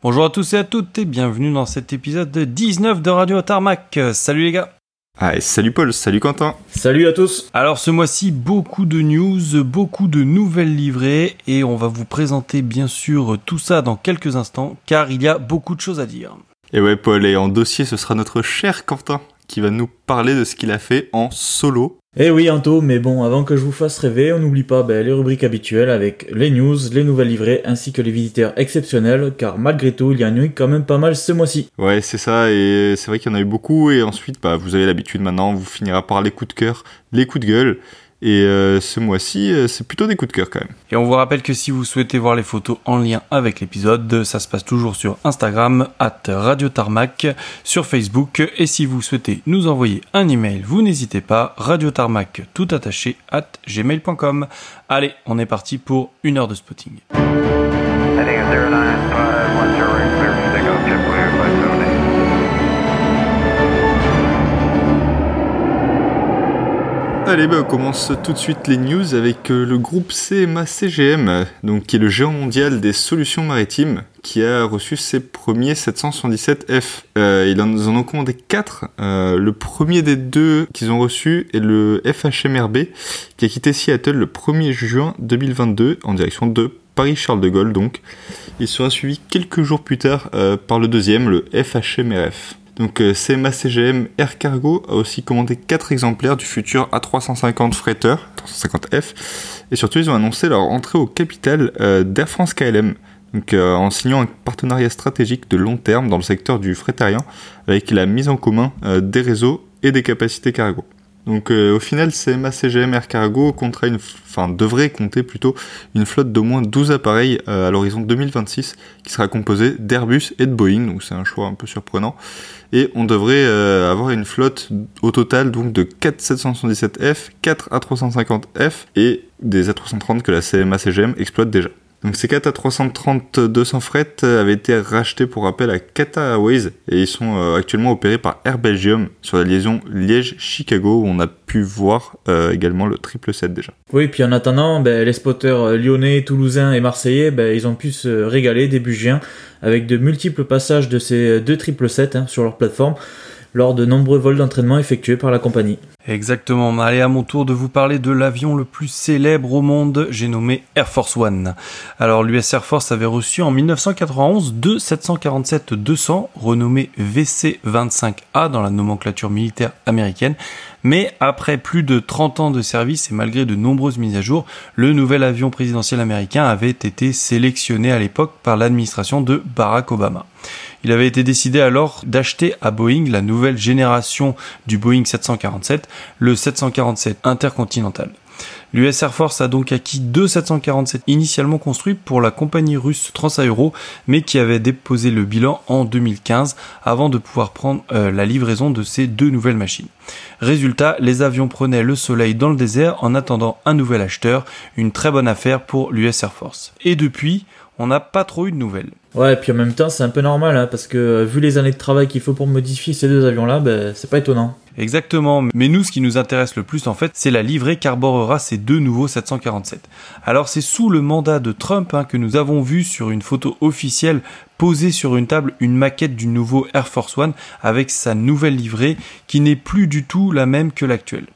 Bonjour à tous et à toutes et bienvenue dans cet épisode 19 de Radio Tarmac. Salut les gars ah, et salut Paul, salut Quentin. Salut à tous. Alors ce mois-ci, beaucoup de news, beaucoup de nouvelles livrées et on va vous présenter bien sûr tout ça dans quelques instants car il y a beaucoup de choses à dire. Et ouais Paul, et en dossier ce sera notre cher Quentin qui va nous parler de ce qu'il a fait en solo eh oui, Anto, mais bon, avant que je vous fasse rêver, on n'oublie pas ben, les rubriques habituelles avec les news, les nouvelles livrées ainsi que les visiteurs exceptionnels, car malgré tout, il y en a eu quand même pas mal ce mois-ci. Ouais, c'est ça, et c'est vrai qu'il y en a eu beaucoup, et ensuite, bah, vous avez l'habitude maintenant, vous finira par les coups de cœur, les coups de gueule. Et euh, ce mois-ci, euh, c'est plutôt des coups de cœur quand même. Et on vous rappelle que si vous souhaitez voir les photos en lien avec l'épisode, ça se passe toujours sur Instagram, at Radio Tarmac, sur Facebook. Et si vous souhaitez nous envoyer un email, vous n'hésitez pas, Radio Tarmac tout attaché, at gmail.com. Allez, on est parti pour une heure de spotting. Allez, bah, on commence tout de suite les news avec euh, le groupe CMA-CGM, donc, qui est le géant mondial des solutions maritimes, qui a reçu ses premiers 777F. Euh, ils en ont commandé 4. Euh, le premier des deux qu'ils ont reçu est le FHMRB, qui a quitté Seattle le 1er juin 2022 en direction de Paris-Charles de Gaulle. Donc, il sera suivi quelques jours plus tard par le deuxième, le FHMRF. Donc euh, CMA CGM Air Cargo a aussi commandé 4 exemplaires du futur A350 Freighter, 350F, et surtout ils ont annoncé leur entrée au capital euh, d'Air France KLM, euh, en signant un partenariat stratégique de long terme dans le secteur du fret aérien, avec la mise en commun des réseaux et des capacités cargo. Donc euh, au final, CMA CGM Air Cargo devrait compter plutôt une flotte d'au moins 12 appareils euh, à l'horizon 2026 qui sera composée d'Airbus et de Boeing, donc c'est un choix un peu surprenant. Et on devrait euh, avoir une flotte au total donc de 4 777F, 4 A350F et des A330 que la CMA CGM exploite déjà. Donc ces 4 A330 200 fret avaient été rachetés pour rappel à Airways et ils sont euh, actuellement opérés par Air Belgium sur la liaison Liège-Chicago où on a pu voir euh, également le 777 déjà. Oui, puis en attendant, ben, les spotters euh, lyonnais, toulousains et marseillais, ben, ils ont pu se régaler début juin avec de multiples passages de ces deux 777 hein, sur leur plateforme lors de nombreux vols d'entraînement effectués par la compagnie. Exactement. Allez, à mon tour de vous parler de l'avion le plus célèbre au monde, j'ai nommé Air Force One. Alors, l'US Air Force avait reçu en 1991 deux 747-200, renommés VC-25A dans la nomenclature militaire américaine. Mais après plus de 30 ans de service et malgré de nombreuses mises à jour, le nouvel avion présidentiel américain avait été sélectionné à l'époque par l'administration de Barack Obama. Il avait été décidé alors d'acheter à Boeing la nouvelle génération du Boeing 747, le 747 Intercontinental. L'US Air Force a donc acquis deux 747 initialement construits pour la compagnie russe Transaero, mais qui avait déposé le bilan en 2015 avant de pouvoir prendre euh, la livraison de ces deux nouvelles machines. Résultat, les avions prenaient le soleil dans le désert en attendant un nouvel acheteur, une très bonne affaire pour l'US Air Force. Et depuis, on n'a pas trop eu de nouvelles. Ouais, et puis en même temps, c'est un peu normal, hein, parce que euh, vu les années de travail qu'il faut pour modifier ces deux avions-là, ben, c'est pas étonnant. Exactement, mais nous, ce qui nous intéresse le plus, en fait, c'est la livrée qu'arborera ces deux nouveaux 747. Alors, c'est sous le mandat de Trump hein, que nous avons vu sur une photo officielle posée sur une table une maquette du nouveau Air Force One avec sa nouvelle livrée qui n'est plus du tout la même que l'actuelle.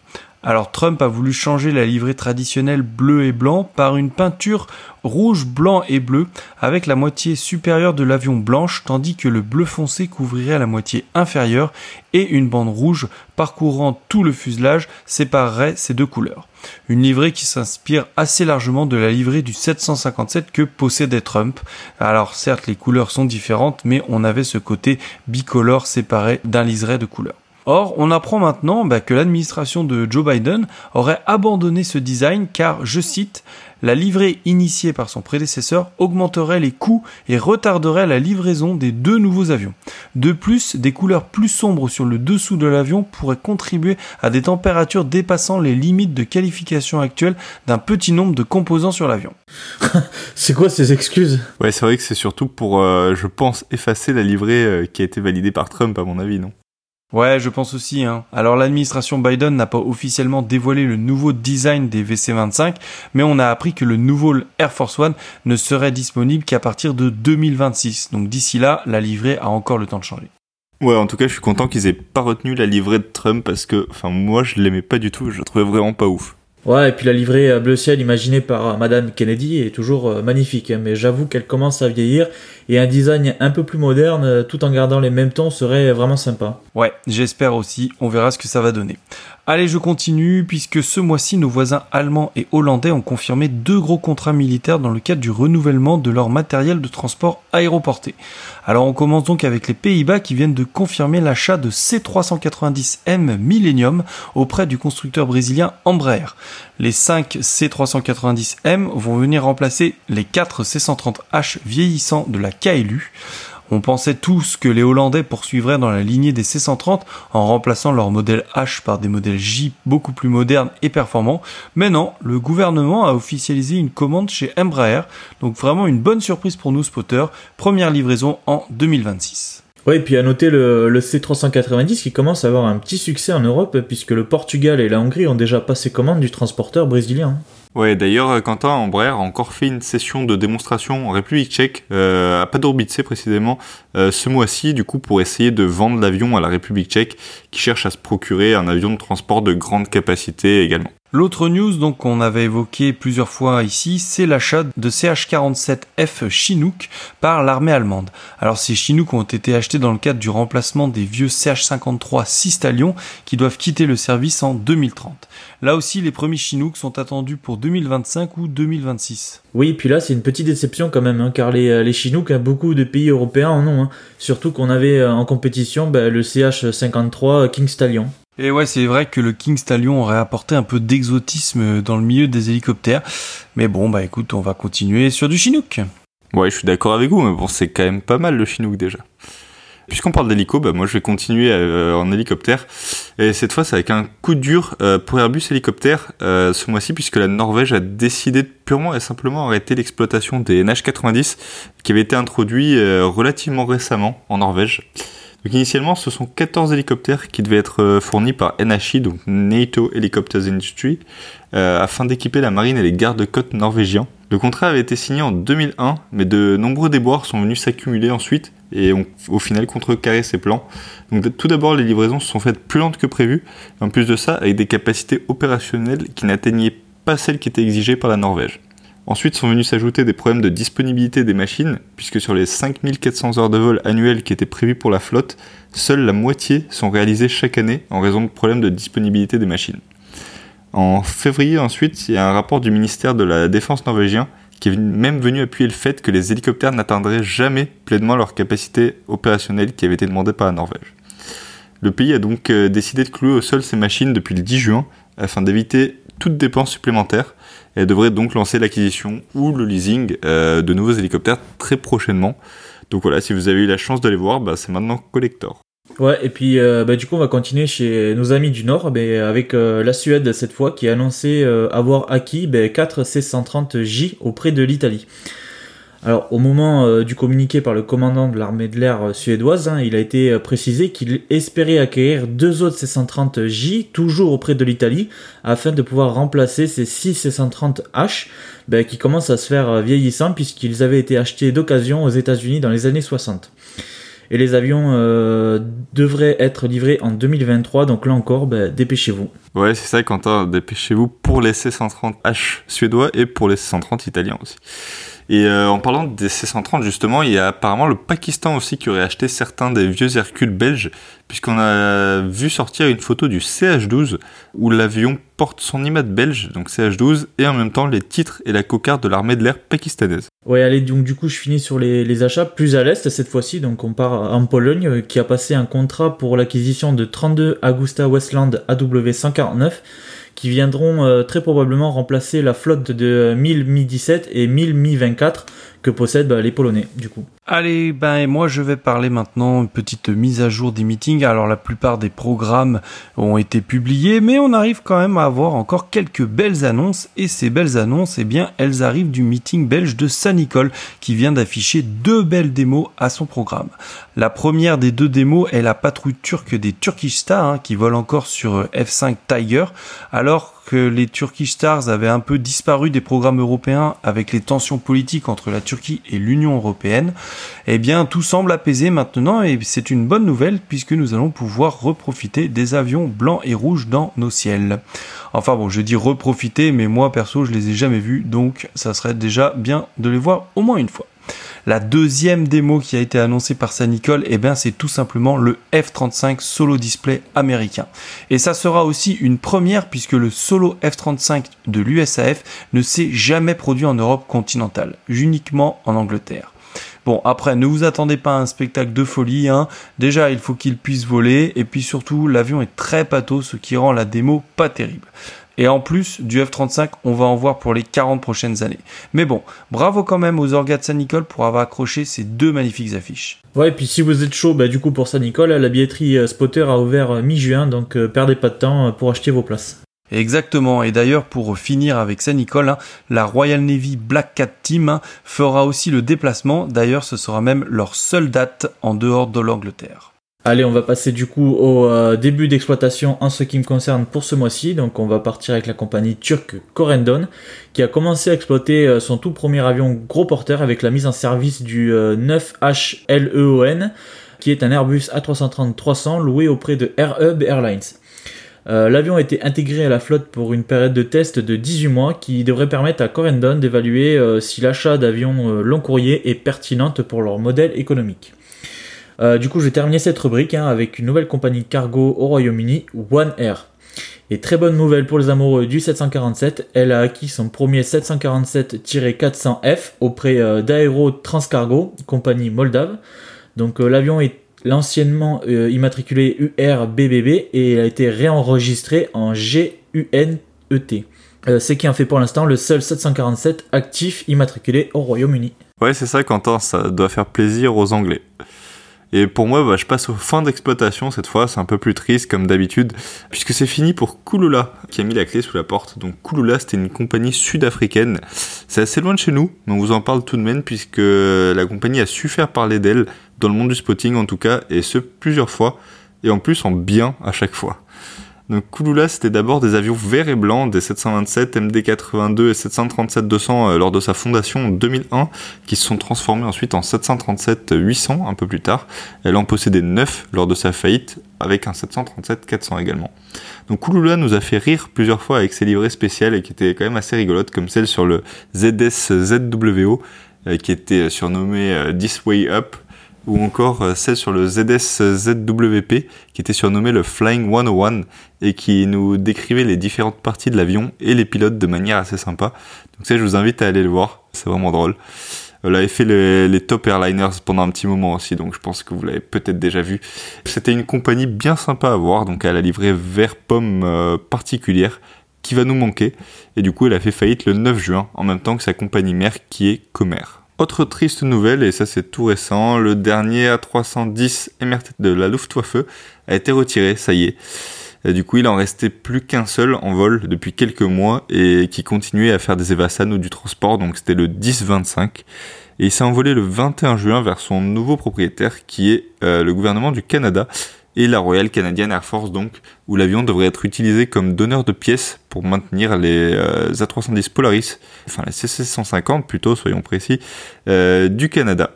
Alors Trump a voulu changer la livrée traditionnelle bleu et blanc par une peinture rouge, blanc et bleu avec la moitié supérieure de l'avion blanche tandis que le bleu foncé couvrirait la moitié inférieure et une bande rouge parcourant tout le fuselage séparerait ces deux couleurs. Une livrée qui s'inspire assez largement de la livrée du 757 que possédait Trump. Alors certes les couleurs sont différentes mais on avait ce côté bicolore séparé d'un liseré de couleurs. Or, on apprend maintenant bah, que l'administration de Joe Biden aurait abandonné ce design car, je cite, la livrée initiée par son prédécesseur augmenterait les coûts et retarderait la livraison des deux nouveaux avions. De plus, des couleurs plus sombres sur le dessous de l'avion pourraient contribuer à des températures dépassant les limites de qualification actuelles d'un petit nombre de composants sur l'avion. c'est quoi ces excuses? Ouais, c'est vrai que c'est surtout pour, euh, je pense, effacer la livrée euh, qui a été validée par Trump, à mon avis, non? Ouais, je pense aussi. Hein. Alors l'administration Biden n'a pas officiellement dévoilé le nouveau design des VC-25, mais on a appris que le nouveau Air Force One ne serait disponible qu'à partir de 2026. Donc d'ici là, la livrée a encore le temps de changer. Ouais, en tout cas, je suis content qu'ils aient pas retenu la livrée de Trump parce que, enfin, moi, je l'aimais pas du tout. Je la trouvais vraiment pas ouf. Ouais, et puis la livrée bleu ciel imaginée par Madame Kennedy est toujours euh, magnifique, hein, mais j'avoue qu'elle commence à vieillir et un design un peu plus moderne euh, tout en gardant les mêmes tons serait vraiment sympa. Ouais, j'espère aussi, on verra ce que ça va donner. Allez, je continue, puisque ce mois-ci, nos voisins allemands et hollandais ont confirmé deux gros contrats militaires dans le cadre du renouvellement de leur matériel de transport aéroporté. Alors on commence donc avec les Pays-Bas qui viennent de confirmer l'achat de C390M Millennium auprès du constructeur brésilien Embraer. Les 5 C390M vont venir remplacer les 4 C130H vieillissants de la KLU. On pensait tous que les Hollandais poursuivraient dans la lignée des C130 en remplaçant leur modèle H par des modèles J beaucoup plus modernes et performants, mais non, le gouvernement a officialisé une commande chez Embraer, donc vraiment une bonne surprise pour nous spotters, première livraison en 2026. Oui, et puis à noter le, le, C390 qui commence à avoir un petit succès en Europe puisque le Portugal et la Hongrie ont déjà passé commande du transporteur brésilien. Ouais, d'ailleurs, euh, Quentin Embraer a encore fait une session de démonstration en République tchèque, euh, à Padourbice précisément, euh, ce mois-ci, du coup, pour essayer de vendre l'avion à la République tchèque, qui cherche à se procurer un avion de transport de grande capacité également. L'autre news donc qu'on avait évoqué plusieurs fois ici, c'est l'achat de CH-47F Chinook par l'armée allemande. Alors ces Chinook ont été achetés dans le cadre du remplacement des vieux CH-53 Sistalion qui doivent quitter le service en 2030. Là aussi, les premiers Chinook sont attendus pour 2025 ou 2026. Oui, puis là, c'est une petite déception quand même, hein, car les, euh, les Chinook, hein, beaucoup de pays européens en ont. Hein. Surtout qu'on avait euh, en compétition bah, le CH-53 King Stallion. Et ouais, c'est vrai que le King Stallion aurait apporté un peu d'exotisme dans le milieu des hélicoptères. Mais bon, bah écoute, on va continuer sur du Chinook. Ouais, je suis d'accord avec vous, mais bon, c'est quand même pas mal le Chinook déjà. Puisqu'on parle d'hélico, bah moi je vais continuer euh, en hélicoptère. Et cette fois, c'est avec un coup dur euh, pour Airbus Hélicoptère euh, ce mois-ci, puisque la Norvège a décidé de purement et simplement arrêter l'exploitation des NH90 qui avaient été introduits relativement récemment en Norvège. Donc initialement, ce sont 14 hélicoptères qui devaient être euh, fournis par NHI, donc NATO Helicopters Industry, euh, afin d'équiper la marine et les gardes-côtes norvégiens. Le contrat avait été signé en 2001, mais de nombreux déboires sont venus s'accumuler ensuite et ont au final contrecarré ces plans. Donc tout d'abord, les livraisons se sont faites plus lentes que prévu, en plus de ça, avec des capacités opérationnelles qui n'atteignaient pas celles qui étaient exigées par la Norvège. Ensuite sont venus s'ajouter des problèmes de disponibilité des machines, puisque sur les 5400 heures de vol annuelles qui étaient prévues pour la flotte, seule la moitié sont réalisées chaque année en raison de problèmes de disponibilité des machines. En février ensuite, il y a un rapport du ministère de la Défense norvégien qui est même venu appuyer le fait que les hélicoptères n'atteindraient jamais pleinement leur capacité opérationnelle qui avait été demandée par la Norvège. Le pays a donc euh, décidé de clouer au sol ces machines depuis le 10 juin afin d'éviter toute dépense supplémentaire elle devrait donc lancer l'acquisition ou le leasing euh, de nouveaux hélicoptères très prochainement. Donc voilà, si vous avez eu la chance d'aller voir, bah, c'est maintenant collector. Ouais, et puis euh, bah, du coup, on va continuer chez nos amis du Nord avec euh, la Suède cette fois qui a annoncé avoir acquis 4 C-130J auprès de l'Italie. Alors, au moment euh, du communiqué par le commandant de l'armée de l'air euh, suédoise, hein, il a été euh, précisé qu'il espérait acquérir deux autres C-130J, toujours auprès de l'Italie, afin de pouvoir remplacer ces 6 C-130H, ben, qui commencent à se faire vieillissants puisqu'ils avaient été achetés d'occasion aux États-Unis dans les années 60. Et les avions devraient être livrés en 2023, donc là encore, ben, dépêchez-vous. Ouais, c'est ça, Quentin, dépêchez-vous pour les C-130H suédois et pour les C-130 italiens aussi. Et euh, en parlant des C-130 justement, il y a apparemment le Pakistan aussi qui aurait acheté certains des vieux Hercules belges, puisqu'on a vu sortir une photo du CH-12 où l'avion porte son image belge, donc CH-12, et en même temps les titres et la cocarde de l'armée de l'air pakistanaise. Ouais, allez, donc du coup je finis sur les, les achats plus à l'est cette fois-ci, donc on part en Pologne euh, qui a passé un contrat pour l'acquisition de 32 Augusta Westland AW149 qui viendront euh, très probablement remplacer la flotte de 1000 Mi-17 et 1000 Mi-24 que possèdent bah, les Polonais, du coup. Allez, ben et moi je vais parler maintenant une petite mise à jour des meetings. Alors la plupart des programmes ont été publiés, mais on arrive quand même à avoir encore quelques belles annonces. Et ces belles annonces, eh bien, elles arrivent du meeting belge de Saint-Nicole, qui vient d'afficher deux belles démos à son programme. La première des deux démos est la patrouille turque des Turkish Stars, hein, qui vole encore sur F5 Tiger, alors que les Turkish Stars avaient un peu disparu des programmes européens avec les tensions politiques entre la Turquie et l'Union européenne, eh bien tout semble apaisé maintenant et c'est une bonne nouvelle puisque nous allons pouvoir reprofiter des avions blancs et rouges dans nos ciels. Enfin bon, je dis reprofiter, mais moi perso je les ai jamais vus, donc ça serait déjà bien de les voir au moins une fois. La deuxième démo qui a été annoncée par Saint-Nicole, eh bien, c'est tout simplement le F-35 Solo Display américain. Et ça sera aussi une première puisque le Solo F-35 de l'USAF ne s'est jamais produit en Europe continentale, uniquement en Angleterre. Bon, après, ne vous attendez pas à un spectacle de folie. Hein. Déjà, il faut qu'il puisse voler. Et puis surtout, l'avion est très pâteau, ce qui rend la démo pas terrible. Et en plus du F-35, on va en voir pour les 40 prochaines années. Mais bon, bravo quand même aux orgas de Saint-Nicole pour avoir accroché ces deux magnifiques affiches. Ouais, et puis si vous êtes chaud, bah, du coup pour Saint-Nicole, la billetterie euh, Spotter a ouvert euh, mi-juin, donc euh, perdez pas de temps pour acheter vos places. Exactement, et d'ailleurs pour finir avec Saint-Nicole, hein, la Royal Navy Black Cat Team hein, fera aussi le déplacement, d'ailleurs ce sera même leur seule date en dehors de l'Angleterre. Allez, on va passer du coup au euh, début d'exploitation en ce qui me concerne pour ce mois-ci. Donc on va partir avec la compagnie turque Corendon qui a commencé à exploiter euh, son tout premier avion gros porteur avec la mise en service du 9HLEON euh, qui est un Airbus A330-300 loué auprès de AirHub Airlines. L'avion a été intégré à la flotte pour une période de test de 18 mois qui devrait permettre à Corendon d'évaluer si l'achat d'avions long courrier est pertinente pour leur modèle économique. Euh, du coup, je vais terminer cette rubrique hein, avec une nouvelle compagnie de cargo au Royaume-Uni, One Air. Et très bonne nouvelle pour les amoureux du 747, elle a acquis son premier 747-400F auprès euh, d'Aero Transcargo, compagnie moldave. Donc euh, l'avion est l'anciennement immatriculé URBBB et il a été réenregistré en GUNET. ce qui en fait pour l'instant le seul 747 actif immatriculé au Royaume-Uni. Ouais, c'est ça, Quentin, ça doit faire plaisir aux Anglais. Et pour moi, bah, je passe aux fins d'exploitation cette fois, c'est un peu plus triste comme d'habitude, puisque c'est fini pour Kulula, qui a mis la clé sous la porte. Donc Kulula, c'était une compagnie sud-africaine. C'est assez loin de chez nous, mais on vous en parle tout de même, puisque la compagnie a su faire parler d'elle, dans le monde du spotting en tout cas, et ce plusieurs fois, et en plus en bien à chaque fois. Donc Kulula, c'était d'abord des avions verts et blancs, des 727, MD82 et 737-200 euh, lors de sa fondation en 2001, qui se sont transformés ensuite en 737-800 un peu plus tard. Elle en possédait 9 lors de sa faillite, avec un 737-400 également. Donc Kulula nous a fait rire plusieurs fois avec ses livrées spéciales et qui étaient quand même assez rigolotes, comme celle sur le ZS ZWO, euh, qui était surnommé euh, This Way Up, ou encore euh, celle sur le ZS ZWP qui était surnommé le Flying 101 et qui nous décrivait les différentes parties de l'avion et les pilotes de manière assez sympa. Donc ça je vous invite à aller le voir, c'est vraiment drôle. Elle avait fait les, top airliners pendant un petit moment aussi, donc je pense que vous l'avez peut-être déjà vu. C'était une compagnie bien sympa à voir, donc elle a livré vert pomme euh, particulière qui va nous manquer. Et du coup, elle a fait faillite le 9 juin, en même temps que sa compagnie mère qui est Comer. Autre triste nouvelle, et ça c'est tout récent, le dernier A310 MRT de la Luftwaffe a été retiré, ça y est. du coup, il en restait plus qu'un seul en vol depuis quelques mois et qui continuait à faire des évasans ou du transport, donc c'était le 1025. Et il s'est envolé le 21 juin vers son nouveau propriétaire qui est euh, le gouvernement du Canada et la Royal Canadian Air Force donc, où l'avion devrait être utilisé comme donneur de pièces pour maintenir les euh, A310 Polaris, enfin les CC-150 plutôt, soyons précis, euh, du Canada.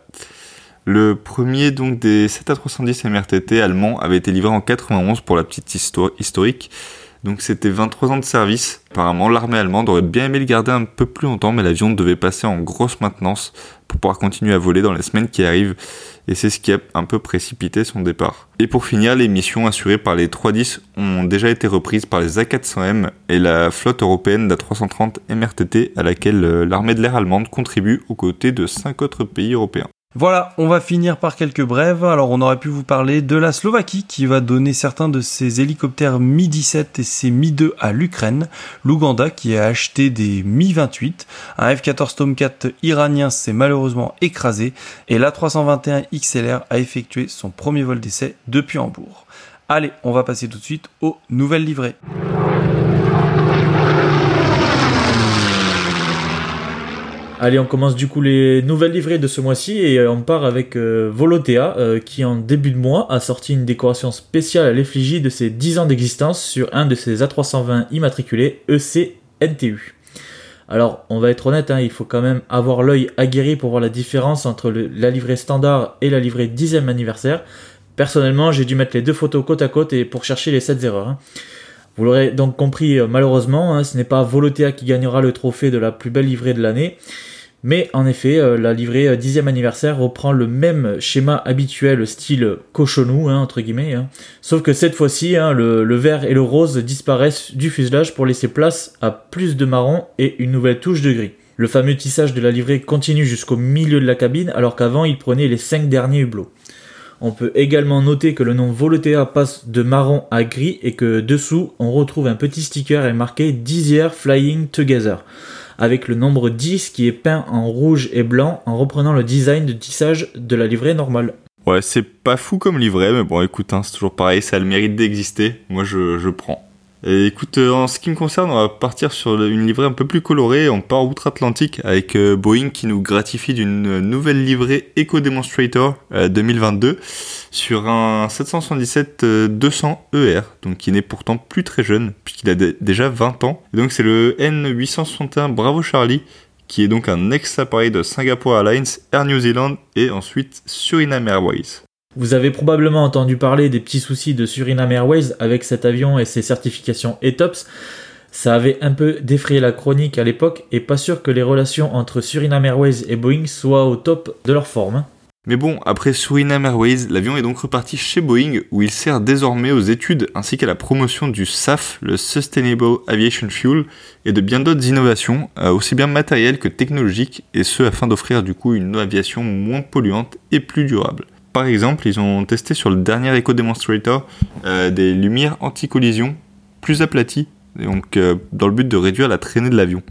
Le premier donc des 7 A310 MRTT allemands avait été livré en 91 pour la petite histoire historique. Donc c'était 23 ans de service. Apparemment, l'armée allemande aurait bien aimé le garder un peu plus longtemps, mais l'avion devait passer en grosse maintenance pour pouvoir continuer à voler dans les semaines qui arrivent et c'est ce qui a un peu précipité son départ. Et pour finir, les missions assurées par les 310 ont déjà été reprises par les A400M et la flotte européenne d'A330 MRTT à laquelle euh, l'armée de l'air allemande contribue aux côtés de 5 autres pays européens. Voilà, on va finir par quelques brèves. Alors on aurait pu vous parler de la Slovaquie qui va donner certains de ses hélicoptères Mi-17 et ses Mi-2 à l'Ukraine. L'Ouganda qui a acheté des Mi-28. Un F-14 Tomcat iranien s'est malheureusement écrasé et l'A321 XLR a effectué son premier vol d'essai depuis Hambourg. Allez, on va passer tout de suite aux nouvelles livrées. Allez, on commence du coup les nouvelles livrées de ce mois-ci et euh, on part avec euh, euh, qui en début de mois a sorti une décoration spéciale à l'effigie de ses 10 ans d'existence sur un de ses A320 immatriculés EC NTU. Alors, on va être honnête, hein, il faut quand même avoir l'œil aguerri pour voir la différence entre la livrée standard et la livrée 10e anniversaire. Personnellement, j'ai dû mettre les deux photos côte à côte et pour chercher les 7 erreurs. Hein. Vous l'aurez donc compris, malheureusement, hein, ce n'est pas Volotea qui gagnera le trophée de la plus belle livrée de l'année. Mais en effet, euh, la livrée 10e euh, anniversaire reprend le même schéma habituel style cochonou, hein, entre guillemets. Hein. Sauf que cette fois-ci, hein, le, vert et le rose disparaissent du fuselage pour laisser place à plus de marron et une nouvelle touche de gris. Le fameux tissage de la livrée continue jusqu'au milieu de la cabine alors qu'avant il prenait les 5 derniers hublots. On peut également noter que le nom Volotea passe de marron à gris et que dessous on retrouve un petit sticker et marqué 10 years flying together avec le nombre 10 qui est peint en rouge et blanc en reprenant le design de tissage de la livrée normale. Ouais, c'est pas fou comme livret, mais bon, écoute, hein, c'est toujours pareil, ça a le mérite d'exister. Moi, je, je prends. Écoute, euh, en ce qui me concerne, on va partir sur une livrée un peu plus colorée. On part outre-Atlantique avec euh, Boeing qui nous gratifie d'une nouvelle livrée Eco Demonstrator 2022 euh, sur un 777-200 ER, donc qui n'est pourtant plus très jeune puisqu'il a déjà 20 ans. Donc c'est le N861 Bravo Charlie qui est donc un ex-appareil de Singapore Airlines, Air New Zealand et ensuite Suriname Airways. Vous avez probablement entendu parler des petits soucis de Suriname Airways avec cet avion et ses certifications ETOPS. Ça avait un peu défrayé la chronique à l'époque et pas sûr que les relations entre Suriname Airways et Boeing soient au top de leur forme. Mais bon, après Suriname Airways, l'avion est donc reparti chez Boeing où il sert désormais aux études ainsi qu'à la promotion du SAF, le Sustainable Aviation Fuel, et de bien d'autres innovations, euh, aussi bien matérielles que technologiques, et ce afin d'offrir du coup une aviation moins polluante et plus durable par exemple, ils ont testé sur le dernier Eco Demonstrator euh, des lumières anti-collision plus aplaties, donc euh, dans le but de réduire la traînée de l'avion.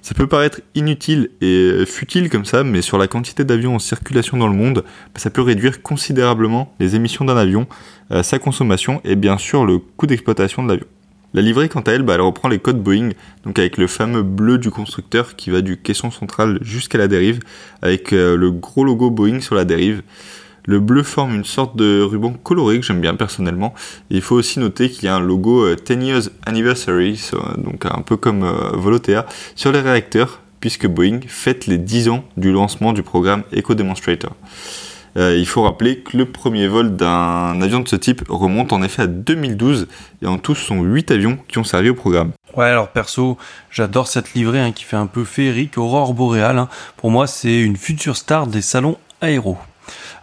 Ça peut paraître inutile et futile comme ça, mais sur la quantité d'avions en circulation dans le monde, bah, ça peut réduire considérablement les émissions d'un avion, euh, sa consommation et bien sûr le coût d'exploitation de l'avion. La livrée, quant à elle, bah, elle reprend les codes Boeing, donc avec le fameux bleu du constructeur qui va du caisson central jusqu'à la dérive, avec le gros logo Boeing sur la dérive. Le bleu forme une sorte de ruban coloré que j'aime bien personnellement. il faut aussi noter qu'il y a un logo 10 euh, Years Anniversary, donc un peu comme euh, Volotea, sur les réacteurs, puisque Boeing fête les 10 ans du lancement du programme Eco Demonstrator. Euh, il faut rappeler que le premier vol d'un avion de ce type remonte en effet à 2012 et en tout ce sont 8 avions qui ont servi au programme. Ouais, alors perso, j'adore cette livrée hein, qui fait un peu féerique, aurore boréale. Hein. Pour moi, c'est une future star des salons aéros.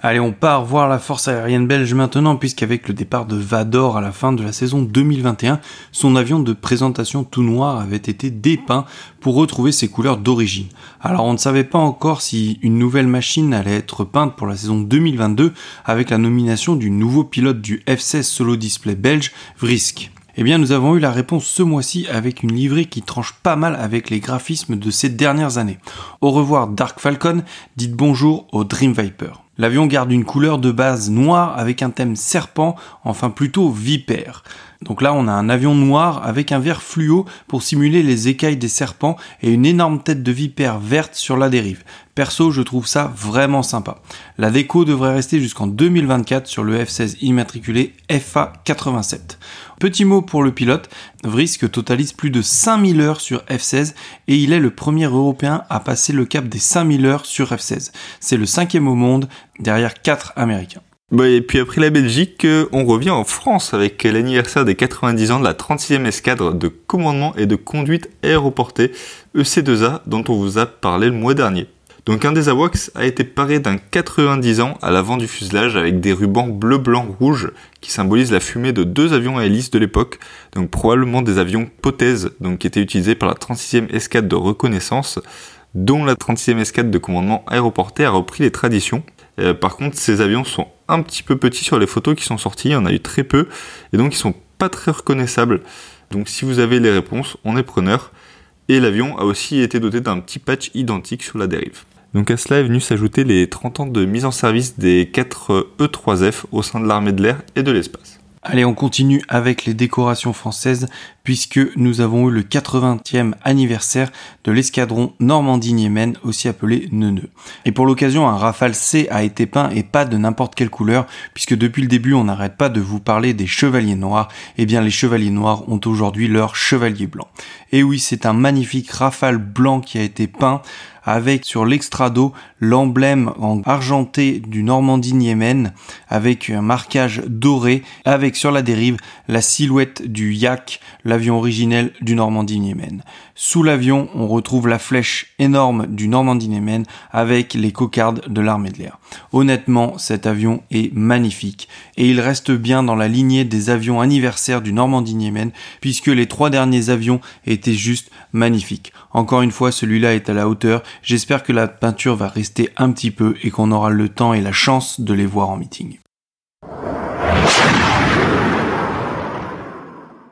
Allez, on part voir la force aérienne belge maintenant, puisqu'avec le départ de Vador à la fin de la saison 2021, son avion de présentation tout noir avait été dépeint pour retrouver ses couleurs d'origine. Alors on ne savait pas encore si une nouvelle machine allait être peinte pour la saison 2022 avec la nomination du nouveau pilote du F-16 solo display belge, Vrisk. Eh bien, nous avons eu la réponse ce mois-ci avec une livrée qui tranche pas mal avec les graphismes de ces dernières années. Au revoir Dark Falcon, dites bonjour au Dream Viper. L'avion garde une couleur de base noire avec un thème serpent, enfin plutôt vipère. Donc là, on a un avion noir avec un vert fluo pour simuler les écailles des serpents et une énorme tête de vipère verte sur la dérive. Perso, je trouve ça vraiment sympa. La déco devrait rester jusqu'en 2024 sur le F-16 immatriculé FA87. Petit mot pour le pilote, Vrisk totalise plus de 5000 heures sur F-16 et il est le premier européen à passer le cap des 5000 heures sur F-16. C'est le cinquième au monde, derrière 4 américains. Bah, et puis après la Belgique, euh, on revient en France avec l'anniversaire des 90 ans de la 36e escadre de commandement et de conduite aéroportée EC2A dont on vous a parlé le mois dernier. Donc un des AWACS a été paré d'un 90 ans à l'avant du fuselage avec des rubans bleu, blanc, rouge qui symbolisent la fumée de deux avions à hélice de l'époque, donc probablement des avions pothèses, donc qui étaient utilisés par la 36e escadre de reconnaissance, dont la 36e escadre de commandement aéroporté a repris les traditions. par contre, ces avions sont un petit peu petits sur les photos qui sont sorties, il y en a eu très peu, et donc ils sont pas très reconnaissables. Donc si vous avez les réponses, on est preneur. Et l'avion a aussi été doté d'un petit patch identique sur la dérive. Donc à cela est venu s'ajouter les 30 ans de mise en service des 4 E3F au sein de l'armée de l'air et de l'espace. Allez, on continue avec les décorations françaises puisque nous avons eu le 80e anniversaire de l'escadron Normandie-Niemen, aussi appelé Neuneu. Et pour l'occasion, un Rafale C a été peint et pas de n'importe quelle couleur puisque depuis le début, on n'arrête pas de vous parler des chevaliers noirs. Eh bien, les chevaliers noirs ont aujourd'hui leur chevalier blanc. Et oui, c'est un magnifique Rafale blanc qui a été peint avec sur l'extrado l'emblème en argenté du Normandie Niemen avec un marquage doré avec sur la dérive la silhouette du Yak, l'avion originel du Normandie Niemen. Sous l'avion, on retrouve la flèche énorme du Normandie Niemen avec les cocardes de l'armée de l'air. Honnêtement, cet avion est magnifique et il reste bien dans la lignée des avions anniversaires du Normandie Niemen puisque les trois derniers avions étaient juste magnifiques. Encore une fois, celui-là est à la hauteur. J'espère que la peinture va rester un petit peu et qu'on aura le temps et la chance de les voir en meeting.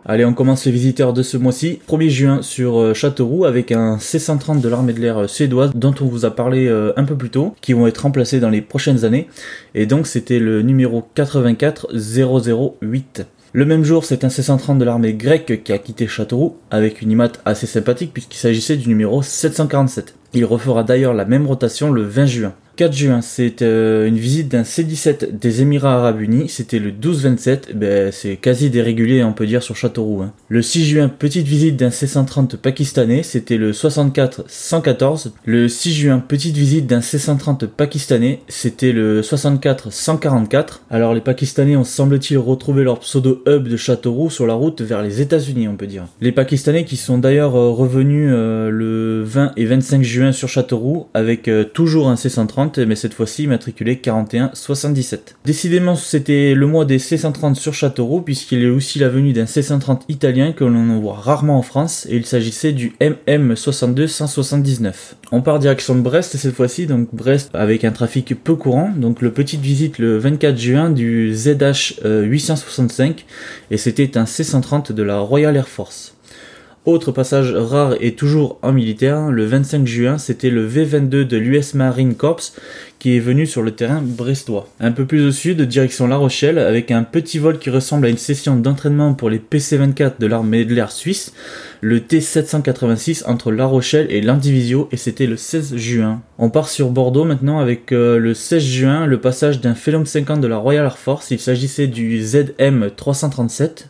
Allez, on commence les visiteurs de ce mois-ci. 1er juin sur euh, Châteauroux avec un C-130 de l'armée de l'air euh, suédoise dont on vous a parlé euh, un peu plus tôt, qui vont être remplacés dans les prochaines années. Et donc c'était le numéro 84008. Le même jour, c'est un C-130 de l'armée grecque qui a quitté Châteauroux avec une image assez sympathique puisqu'il s'agissait du numéro 747. Il refera d'ailleurs la même rotation le 20 juin. 4 juin, c'est euh, une visite d'un C-17 des Émirats Arabes Unis. C'était le 12-27. Ben, c'est quasi dérégulier, on peut dire, sur Châteauroux. Hein. Le 6 juin, petite visite d'un C-130 pakistanais. C'était le 64-114. Le 6 juin, petite visite d'un C-130 pakistanais. C'était le 64-144. Alors, les Pakistanais ont semble-t-il retrouvé leur pseudo-hub de Châteauroux sur la route vers les États-Unis, on peut dire. Les Pakistanais qui sont d'ailleurs euh, revenus euh, le 20 et 25 juin sur Châteauroux avec toujours un C-130 mais cette fois-ci matriculé 4177. Décidément, c'était le mois des C130 sur Châteauroux, puisqu'il est aussi la venue d'un C130 italien que l'on voit rarement en France, et il s'agissait du MM62 179. On part direction de Brest cette fois-ci, donc Brest avec un trafic peu courant, donc le petite visite le 24 juin du ZH 865, et c'était un C130 de la Royal Air Force. Autre passage rare et toujours en militaire, le 25 juin, c'était le V-22 de l'US Marine Corps qui est venu sur le terrain brestois. Un peu plus au sud, direction La Rochelle, avec un petit vol qui ressemble à une session d'entraînement pour les PC-24 de l'armée de l'air suisse, le T-786 entre La Rochelle et l'Andivisio, et c'était le 16 juin. On part sur Bordeaux maintenant avec euh, le 16 juin, le passage d'un Phenom 50 de la Royal Air Force, il s'agissait du ZM 337.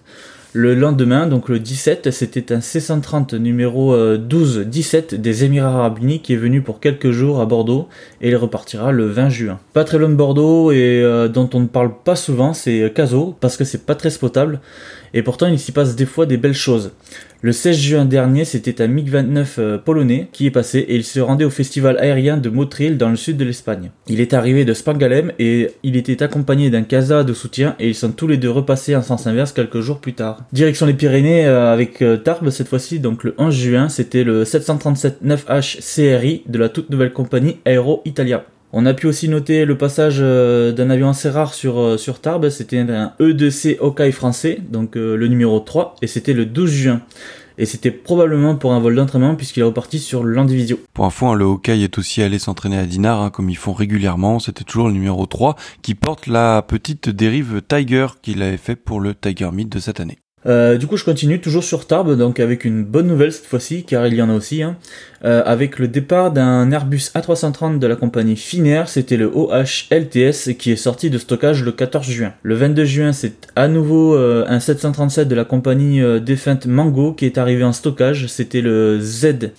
Le lendemain, donc le 17, c'était un C-130 numéro 12-17 euh, des Émirats Arabes Unis qui est venu pour quelques jours à Bordeaux et il repartira le 20 juin. Pas très loin de Bordeaux et euh, dont on ne parle pas souvent, c'est Caso parce que c'est pas très spotable et pourtant il s'y passe des fois des belles choses. Le 16 juin dernier, c'était un MiG-29 euh, polonais qui est passé et il se rendait au festival aérien de Motril dans le sud de l'Espagne. Il est arrivé de Spangalem et il était accompagné d'un casa de soutien et ils sont tous les deux repassés en sens inverse quelques jours plus tard. Direction les Pyrénées euh, avec euh, Tarbes cette fois-ci, donc le 11 juin, c'était le 737 9H CRI de la toute nouvelle compagnie Aero Italia. On a pu aussi noter le passage d'un avion assez rare sur, sur Tarbes, c'était un E2C Hawkeye français, donc le numéro 3, et c'était le 12 juin et c'était probablement pour un vol d'entraînement puisqu'il est reparti sur l'Andivisio. Pour info, hein, le Hawkeye est aussi allé s'entraîner à Dinard, hein, comme ils font régulièrement. C'était toujours le numéro 3 qui porte la petite dérive Tiger qu'il avait fait pour le Tiger Meet de cette année. Euh, du coup, je continue toujours sur Tarbes, donc avec une bonne nouvelle cette fois-ci, car il y en a aussi. Hein. Euh, avec le départ d'un Airbus A330 de la compagnie Finnair, c'était le OHLTS qui est sorti de stockage le 14 juin. Le 22 juin, c'est à nouveau euh, un 737 de la compagnie défunte Mango qui est arrivé en stockage. C'était le ZSSJA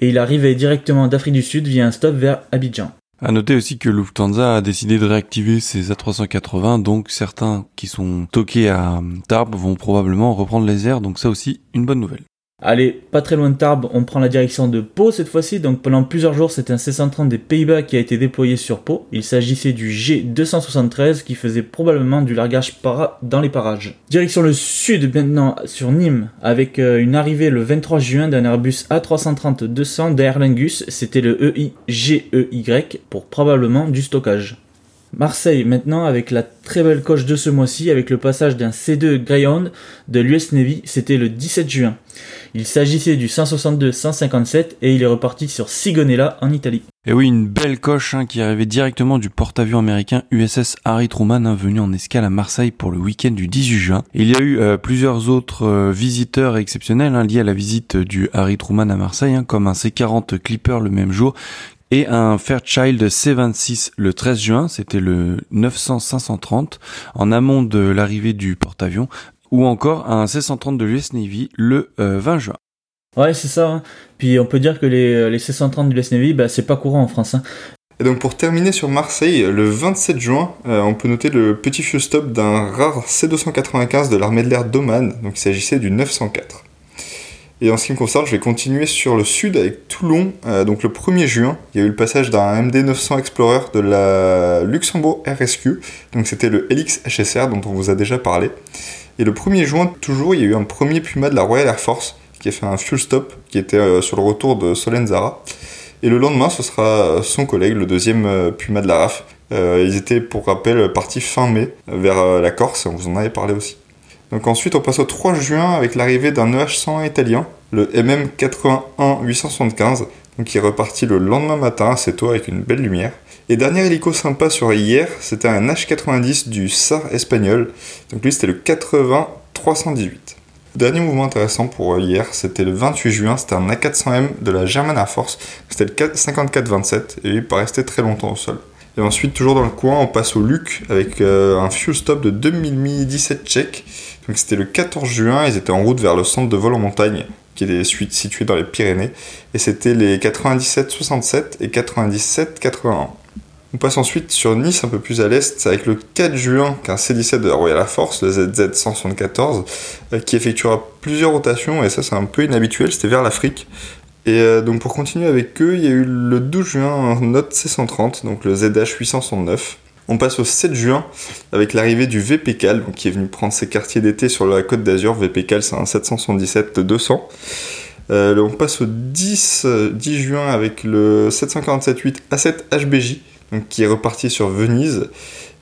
et il arrivait directement d'Afrique du Sud via un stop vers Abidjan. À noter aussi que Lufthansa a décidé de réactiver ses A380, donc certains qui sont toqués à Tarbes vont probablement reprendre les airs, donc ça aussi une bonne nouvelle. Allez, pas très loin de Tarbes, on prend la direction de Pau cette fois-ci. Donc pendant plusieurs jours, c'était un C-130 des Pays-Bas qui a été déployé sur Pau. Il s'agissait du G273 qui faisait probablement du largage dans les parages. Direction le sud maintenant sur Nîmes avec euh, une arrivée le 23 juin d'un Airbus A330-200 d'Aer Lingus. C'était le EIGEY pour probablement du stockage. Marseille maintenant avec la très belle coche de ce mois-ci avec le passage d'un C2 Greyhound de l'US Navy, c'était le 17 juin. Il s'agissait du 162-157 et il est reparti sur Sigonella en Italie. Et oui, une belle coche hein, qui arrivait directement du porte-avions américain USS Harry Truman hein, venu en escale à Marseille pour le week-end du 18 juin. il y a eu euh, plusieurs autres euh, visiteurs exceptionnels hein, liés à la visite du Harry Truman à Marseille, comme un C40 Clipper le même jour et un Fairchild C26 le 13 juin, c'était le 900-530, en amont de l'arrivée du porte-avions, ou encore un C130 de l'US Navy le 20 euh, juin. Ouais, c'est ça. Hein. Puis on peut dire que les, euh, les C130 de l'US Navy, bah, c'est pas courant en France. Hein. Et donc pour terminer sur Marseille, le 27 juin, euh, on peut noter le petit fuel stop d'un rare C295 de l'armée de l'air d'Oman, donc il s'agissait du 904. Et en ce qui me concerne, je vais continuer sur le sud avec Toulon. Euh, donc le 1er juin, il y a eu le passage d'un MD900 Explorer de la Luxembourg RSQ. Donc c'était le Helix HSR dont on vous a déjà parlé. Et le 1er juin, toujours, il y a eu un premier Puma de la Royal Air Force qui a fait un fuel stop qui était euh, sur le retour de Solenzara. Et le lendemain, ce sera son collègue, le deuxième euh, Puma de la RAF. ils étaient, pour rappel, partis fin mai vers la Corse, on vous en avait parlé aussi. Donc ensuite, on passe au 3 juin avec l'arrivée d'un EH101 italien, le MM81-875, donc qui est reparti le lendemain matin assez tôt avec une belle lumière. Et dernier hélico sympa sur hier, c'était un H90 du SAR espagnol, donc lui c'était le 80-318. Dernier mouvement intéressant pour hier, c'était le 28 juin, c'était un A400M de la German Air Force, c'était le 54-27 et il pas rester très longtemps au sol. Et ensuite, toujours dans le coin, on passe au Luc avec euh, un fuel stop de 2017 tchèques. Donc c'était le 14 juin, ils étaient en route vers le centre de vol en montagne qui est situé dans les Pyrénées. Et c'était les 97-67 et 97-81. On passe ensuite sur Nice, un peu plus à l'est, avec le 4 juin qu'un C-17 de la Royal Air Force, le ZZ-174, euh, qui effectuera plusieurs rotations, et ça c'est un peu inhabituel, c'était vers l'Afrique. Et euh, donc pour continuer avec eux, il y a eu le 12 juin un Note C130, donc le ZH869. On passe au 7 juin avec l'arrivée du VPCAL, qui est venu prendre ses quartiers d'été sur la côte d'Azur. VPCAL c'est un 777-200. Euh, on passe au 10, 10 juin avec le 747-8 A7 HBJ, qui est reparti sur Venise.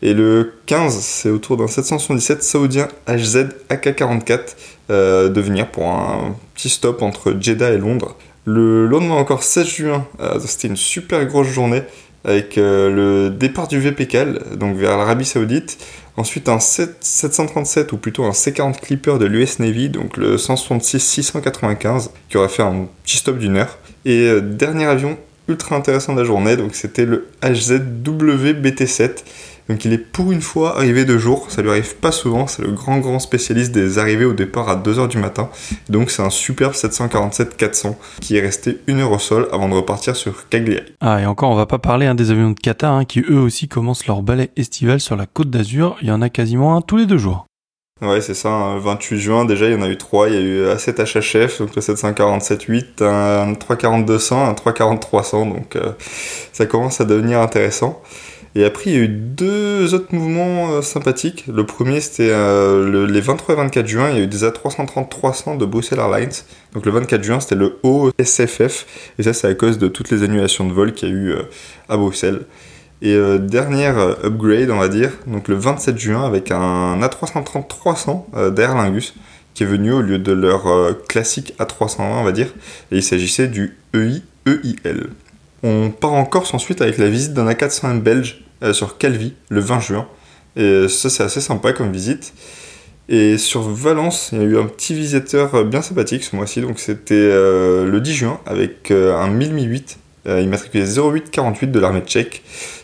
Et le 15, c'est autour d'un 777 saoudien HZ AK-44 euh, de venir pour un petit stop entre Jeddah et Londres. Le lendemain encore 16 juin, euh, c'était une super grosse journée avec euh, le départ du VPCAL, donc vers l'Arabie Saoudite. Ensuite un 737 ou plutôt un C40 Clipper de l'US Navy, donc le 166-695, qui aurait fait un petit stop d'une heure. Et dernier avion ultra intéressant de la journée, donc c'était le HZW BT7 donc il est pour une fois arrivé de jour, ça lui arrive pas souvent, c'est le grand grand spécialiste des arrivées au départ à 2h du matin. Donc c'est un superbe 747-400 qui est resté une heure au sol avant de repartir sur Cagliari. Ah et encore on va pas parler hein, des avions de Qatar hein, qui eux aussi commencent leur balai estival sur la côte d'Azur, il y en a quasiment un tous les deux jours. Ouais, c'est ça. Le 28 juin, déjà, il y en a eu trois. Il y a eu A7 HHF, donc le 747-8, un 340-200, un 340-300. Donc, euh, ça commence à devenir intéressant. Et après, il y a eu deux autres mouvements euh, sympathiques. Le premier, c'était euh, les 23 et 24 juin, il y a eu des A330-300 de Brussels Airlines. Donc le 24 juin, c'était le OSFF. Et ça, c'est à cause de toutes les annulations de vol qu'il y a eu euh, à Bruxelles. Et dernière upgrade, on va dire, donc le 27 juin, avec un A330-300 d'Air Lingus, qui est venu au lieu de leur classique A320, on va dire. Et il s'agissait du EI EIL. On part en Corse ensuite avec la visite d'un A400M belge euh, sur Calvi le 20 juin. Et ça, c'est assez sympa comme visite. Et sur Valence, il y a eu un petit visiteur bien sympathique ce mois-ci. Donc c'était euh, le 10 juin avec euh, un 1008 immatriculé 0848 de l'armée tchèque.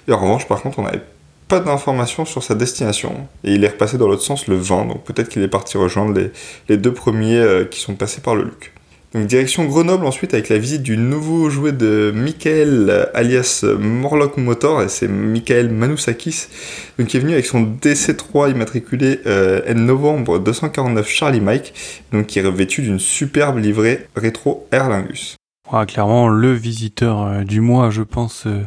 Et en revanche, par contre, on n'avait pas d'informations sur sa destination. Et il est repassé dans l'autre sens le 20. Donc peut-être qu'il est parti rejoindre les, les deux premiers qui sont passés par le Luc. Donc direction Grenoble ensuite avec la visite du nouveau jouet de Michael alias Morlock Motor et c'est Michael Manousakis donc qui est venu avec son DC3 immatriculé euh, N novembre 249 Charlie Mike donc qui est revêtu d'une superbe livrée rétro Air Lingus. Ah, clairement le visiteur euh, du mois je pense euh,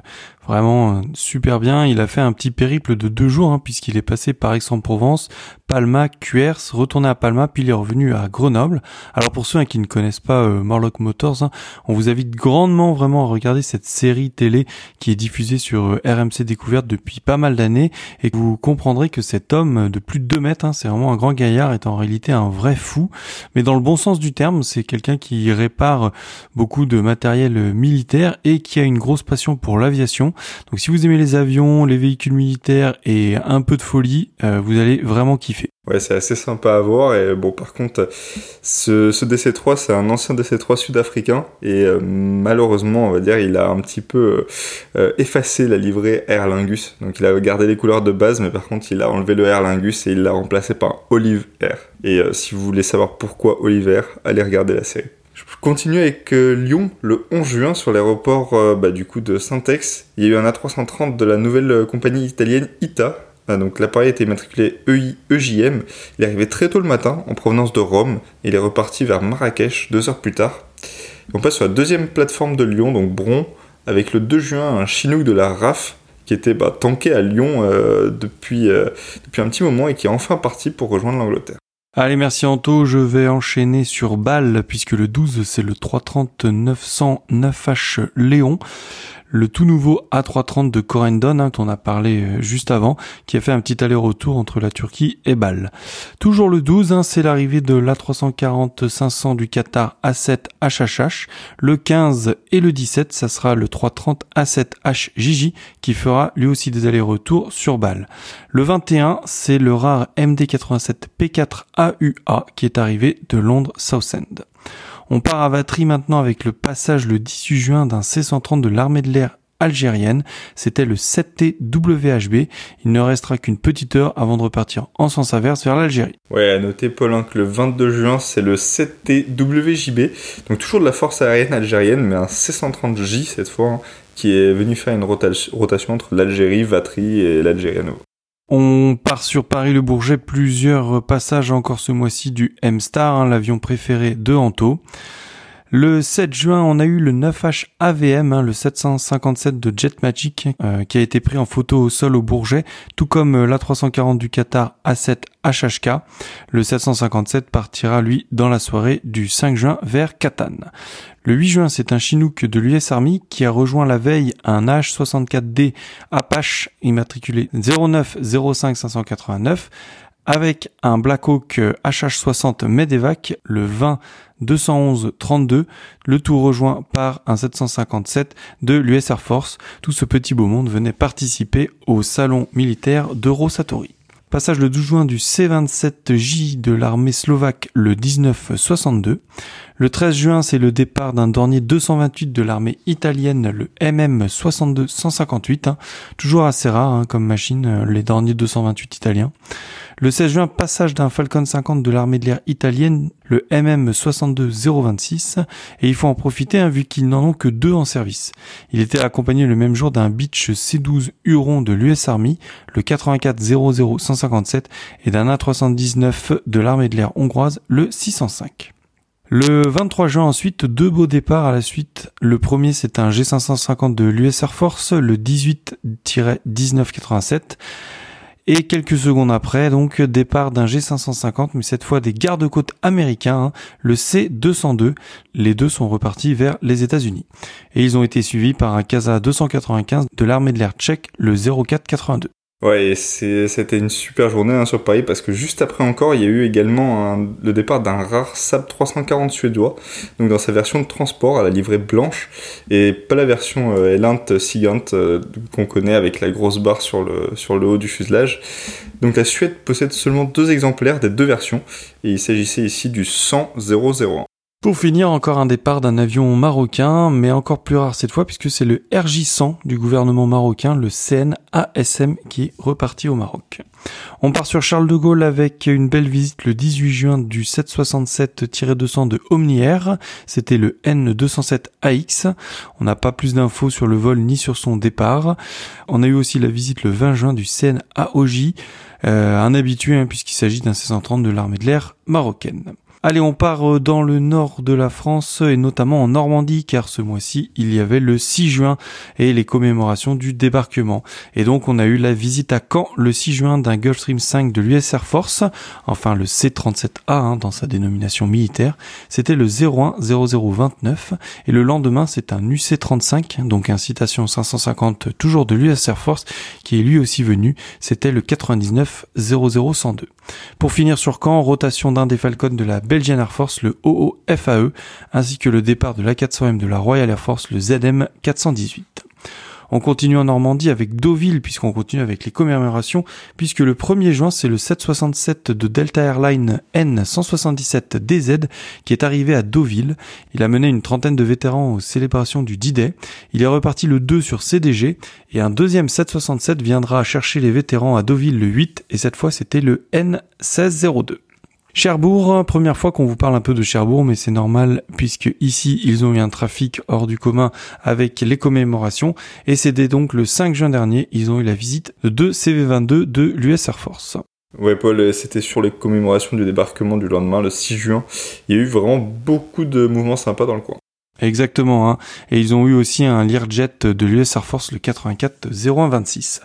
vraiment euh, super bien. Il a fait un petit périple de deux jours hein, puisqu'il est passé par Aix-en-Provence, Palma, Cuers, retourné à Palma, puis il est revenu à Grenoble. Alors pour ceux hein, qui ne connaissent pas euh, Morlock Motors, hein, on vous invite grandement vraiment à regarder cette série télé qui est diffusée sur euh, RMC Découverte depuis pas mal d'années et vous comprendrez que cet homme de plus de 2 mètres, c'est vraiment un grand gaillard, est en réalité un vrai fou, mais dans le bon sens du terme, c'est quelqu'un qui répare beaucoup de matériel militaire et qui a une grosse passion pour l'aviation. Donc si vous aimez les avions, les véhicules militaires et un peu de folie, euh, vous allez vraiment kiffer. Ouais, c'est assez sympa à voir. Et bon, par contre, ce, DC3, c'est un ancien DC3 sud-africain. Et euh, malheureusement, on va dire, il a un petit peu euh, effacé la livrée Air Lingus. Donc il a gardé les couleurs de base, mais par contre, il a enlevé le Air Lingus et il l'a remplacé par Olive Air. Et si vous voulez savoir pourquoi Olive Air, allez regarder la série. Je continue avec euh, Lyon le 11 juin sur l'aéroport euh, bah, du coup de Saint-Ex. Il y a eu un A330 de la nouvelle euh, compagnie italienne ITA. Ah, donc l'appareil était immatriculé EJM. Il est arrivé très tôt le matin en provenance de Rome et il est reparti vers Marrakech deux heures plus tard. on passe sur la deuxième plateforme de Lyon, donc Bron, avec le 2 juin un Chinook de la RAF qui était bah, tanké à Lyon depuis, depuis un petit moment et qui est enfin parti pour rejoindre l'Angleterre. Allez, merci Anto. Je vais enchaîner sur Bâle, puisque le 12, c'est le 330 909H Léon le tout nouveau A330 de Corendon, hein, dont on a parlé euh, juste avant, qui a fait un petit aller-retour entre la Turquie et Bâle. Toujours le 12, hein, c'est l'arrivée de l'A340-500 du Qatar A7 HHH. Le 15 et le 17, ça sera le 330 A7 HJJ qui fera lui aussi des allers-retours sur Bâle. Le 21, c'est le rare MD87 P4 AUA qui est arrivé de Londres Southend. On part à Vatry maintenant avec le passage le 18 juin d'un C-130 de l'armée de l'air algérienne. C'était le 7T WHB. Il ne restera qu'une petite heure avant de repartir en sens inverse vers l'Algérie. Ouais, à noter Paul hein, que le 22 juin, c'est le 7T WJB. Donc toujours de la force aérienne algérienne, mais un C-130J cette fois, hein, qui est venu faire une rotation entre l'Algérie, Vatry et nouveau. On part sur Paris-le Bourget, plusieurs passages encore ce mois-ci du M-Star, hein, l'avion préféré de Anto. Le 7 juin, on a eu le 9H AVM, hein, le 757 de Jetmagic, euh, qui a été pris en photo au sol au Bourget, tout comme euh, l'A340 du Qatar A7 HHK. Le 757 partira, lui, dans la soirée du 5 juin vers Catane. Le 8 juin, c'est un Chinook de l'US Army qui a rejoint la veille un H64D Apache immatriculé 0905589 avec un Blackhawk HH60 Medevac le 20 211 32, le tout rejoint par un 757 de l'US Air Force. Tout ce petit beau monde venait participer au salon militaire d'Eurosatori. Passage le 12 juin du C-27J de l'armée slovaque le 1962. Le 13 juin, c'est le départ d'un Dornier 228 de l'armée italienne, le MM 62 158. Toujours assez rare hein, comme machine, euh, les Dornier 228 italiens. Le 16 juin, passage d'un Falcon 50 de l'armée de l'air italienne, le MM 026, et il faut en profiter hein, vu qu'ils n'en ont que deux en service. Il était accompagné le même jour d'un Beach C12 Huron de l'US Army, le 84 157, et d'un A319 de l'armée de l'air hongroise, le 605. Le 23 juin ensuite, deux beaux départs à la suite. Le premier c'est un G550 de l'US Air Force, le 18-1987. Et quelques secondes après, donc, départ d'un G550, mais cette fois des gardes-côtes américains, hein, le C202. Les deux sont repartis vers les États-Unis. Et ils ont été suivis par un Casa 295 de l'armée de l'air tchèque, le 0482. Ouais, c'était une super journée hein, sur Paris parce que juste après encore, il y a eu également le départ d'un rare Saab 340 suédois, donc dans sa version de transport à la livrée blanche et pas la version euh, Elant Sigant euh, qu'on connaît avec la grosse barre sur le, sur le haut du fuselage. Donc la Suède possède seulement deux exemplaires des deux versions et il s'agissait ici du 100 001. Pour finir, encore un départ d'un avion marocain, mais encore plus rare cette fois puisque c'est le RJ-100 du gouvernement marocain, le CNASM, qui est reparti au Maroc. On part sur Charles de Gaulle avec une belle visite le 18 juin du 767-200 de Omni Air. C'était le N207AX. On n'a pas plus d'infos sur le vol ni sur son départ. On a eu aussi la visite le 20 juin du CNAOJ, euh, un habitué hein, puisqu'il s'agit d'un C-130 de l'armée de l'air marocaine. Allez, on part euh, dans le nord de la France et notamment en Normandie car ce mois-ci il y avait le 6 juin et les commémorations du débarquement. Et donc on a eu la visite à Caen le 6 juin d'un Gulfstream 5 de l'US Air Force, enfin le C-37A hein, dans sa dénomination militaire. C'était le 010029 et le lendemain c'est un UC-35 donc un citation 550 toujours de l'US Air Force qui est lui aussi venu. C'était le 99 00102. Pour finir sur Caen, rotation d'un des Falcons de la Belgian Air Force, le OOFAE, ainsi que le départ de l'A400M de la Royal Air Force, le ZM 418. On continue en Normandie avec Deauville, puisqu'on continue avec les commémorations, puisque le 1er juin, c'est le 767 de Delta Airlines N177DZ qui est arrivé à Deauville. Il a mené une trentaine de vétérans aux célébrations du D-Day. Il est reparti le 2 sur CDG, et un deuxième 767 viendra chercher les vétérans à Deauville le 8, et cette fois c'était le N1602. Cherbourg, première fois qu'on vous parle un peu de Cherbourg, mais c'est normal puisque ici ils ont eu un trafic hors du commun avec les commémorations et c'était donc le 5 juin dernier, ils ont eu la visite de deux CV-22 de l'US Air Force. Ouais Paul, c'était sur les commémorations du débarquement du lendemain, le 6 juin. Il y a eu vraiment beaucoup de mouvements sympas dans le coin. Exactement, hein. et ils ont eu aussi un Learjet de l'US Air Force le 84 0126.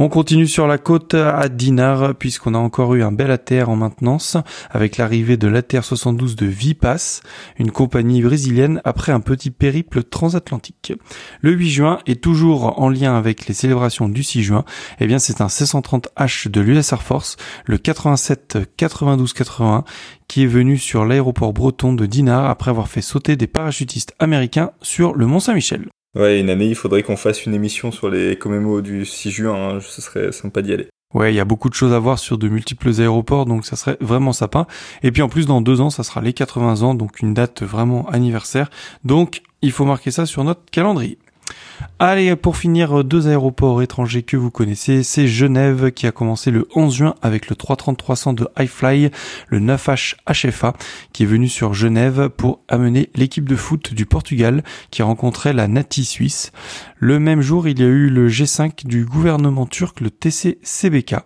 On continue sur la côte à Dinar puisqu'on a encore eu un bel ATR en maintenance avec l'arrivée de l'ATR 72 de Vipas, une compagnie brésilienne après un petit périple transatlantique. Le 8 juin est toujours en lien avec les célébrations du 6 juin, eh bien c'est un C130H de l'US Air Force, le 87 92 81 qui est venu sur l'aéroport breton de Dinard après avoir fait sauter des parachutistes américains sur le Mont Saint-Michel. Ouais, une année, il faudrait qu'on fasse une émission sur les commémos du 6 juin, hein. ce serait sympa d'y aller. Ouais, il y a beaucoup de choses à voir sur de multiples aéroports, donc ça serait vraiment sympa. Et puis en plus, dans deux ans, ça sera les 80 ans, donc une date vraiment anniversaire. Donc, il faut marquer ça sur notre calendrier. Allez, pour finir, deux aéroports étrangers que vous connaissez. C'est Genève qui a commencé le 11 juin avec le 330-300 de Highfly, le 9H HFA, qui est venu sur Genève pour amener l'équipe de foot du Portugal qui rencontrait la Nati Suisse. Le même jour, il y a eu le G5 du gouvernement turc, le TC-CBK.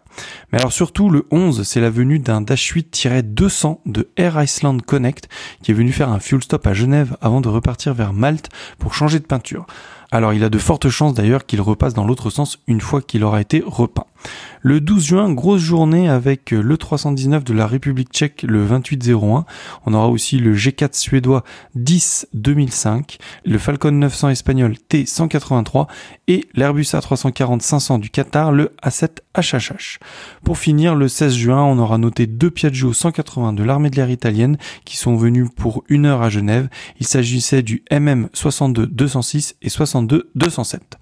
Mais alors surtout, le 11, c'est la venue d'un Dash 8-200 de Air Iceland Connect qui est venu faire un fuel stop à Genève avant de repartir vers Malte pour changer de peinture. Alors il a de fortes chances d'ailleurs qu'il repasse dans l'autre sens une fois qu'il aura été repeint. Le 12 juin, grosse journée avec le 319 de la République tchèque le 2801. On aura aussi le G4 suédois 10 2005, le Falcon 900 espagnol T183 et l'Airbus A340-500 du Qatar, le A7 HHH. Pour finir, le 16 juin, on aura noté deux Piaggio 180 de l'armée de l'air italienne qui sont venus pour une heure à Genève. Il s'agissait du MM 62 206 et 62 207.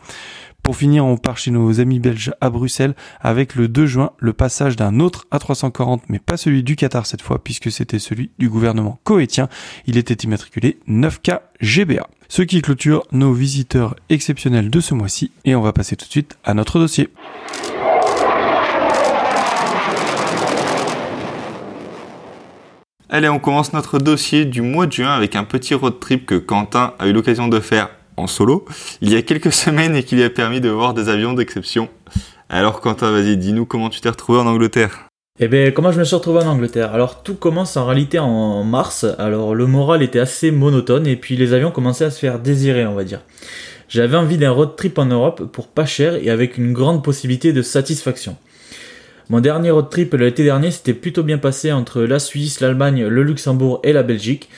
Pour finir, on part chez nos amis belges à Bruxelles avec le 2 juin le passage d'un autre A340, mais pas celui du Qatar cette fois, puisque c'était celui du gouvernement coétien. Il était immatriculé 9K GBA. Ce qui clôture nos visiteurs exceptionnels de ce mois-ci, et on va passer tout de suite à notre dossier. Allez, on commence notre dossier du mois de juin avec un petit road trip que Quentin a eu l'occasion de faire en solo il y a quelques semaines et qui lui a permis de voir des avions d'exception. Alors Quentin, vas-y, dis-nous comment tu t'es retrouvé en Angleterre. Eh bien, comment je me suis retrouvé en Angleterre? Alors, tout commence en réalité en mars. Alors, le moral était assez monotone et puis les avions commençaient à se faire désirer, on va dire. J'avais envie d'un road trip en Europe pour pas cher et avec une grande possibilité de satisfaction. Mon dernier road trip l'été dernier s'était plutôt bien passé entre la Suisse, l'Allemagne, le Luxembourg et la Belgique.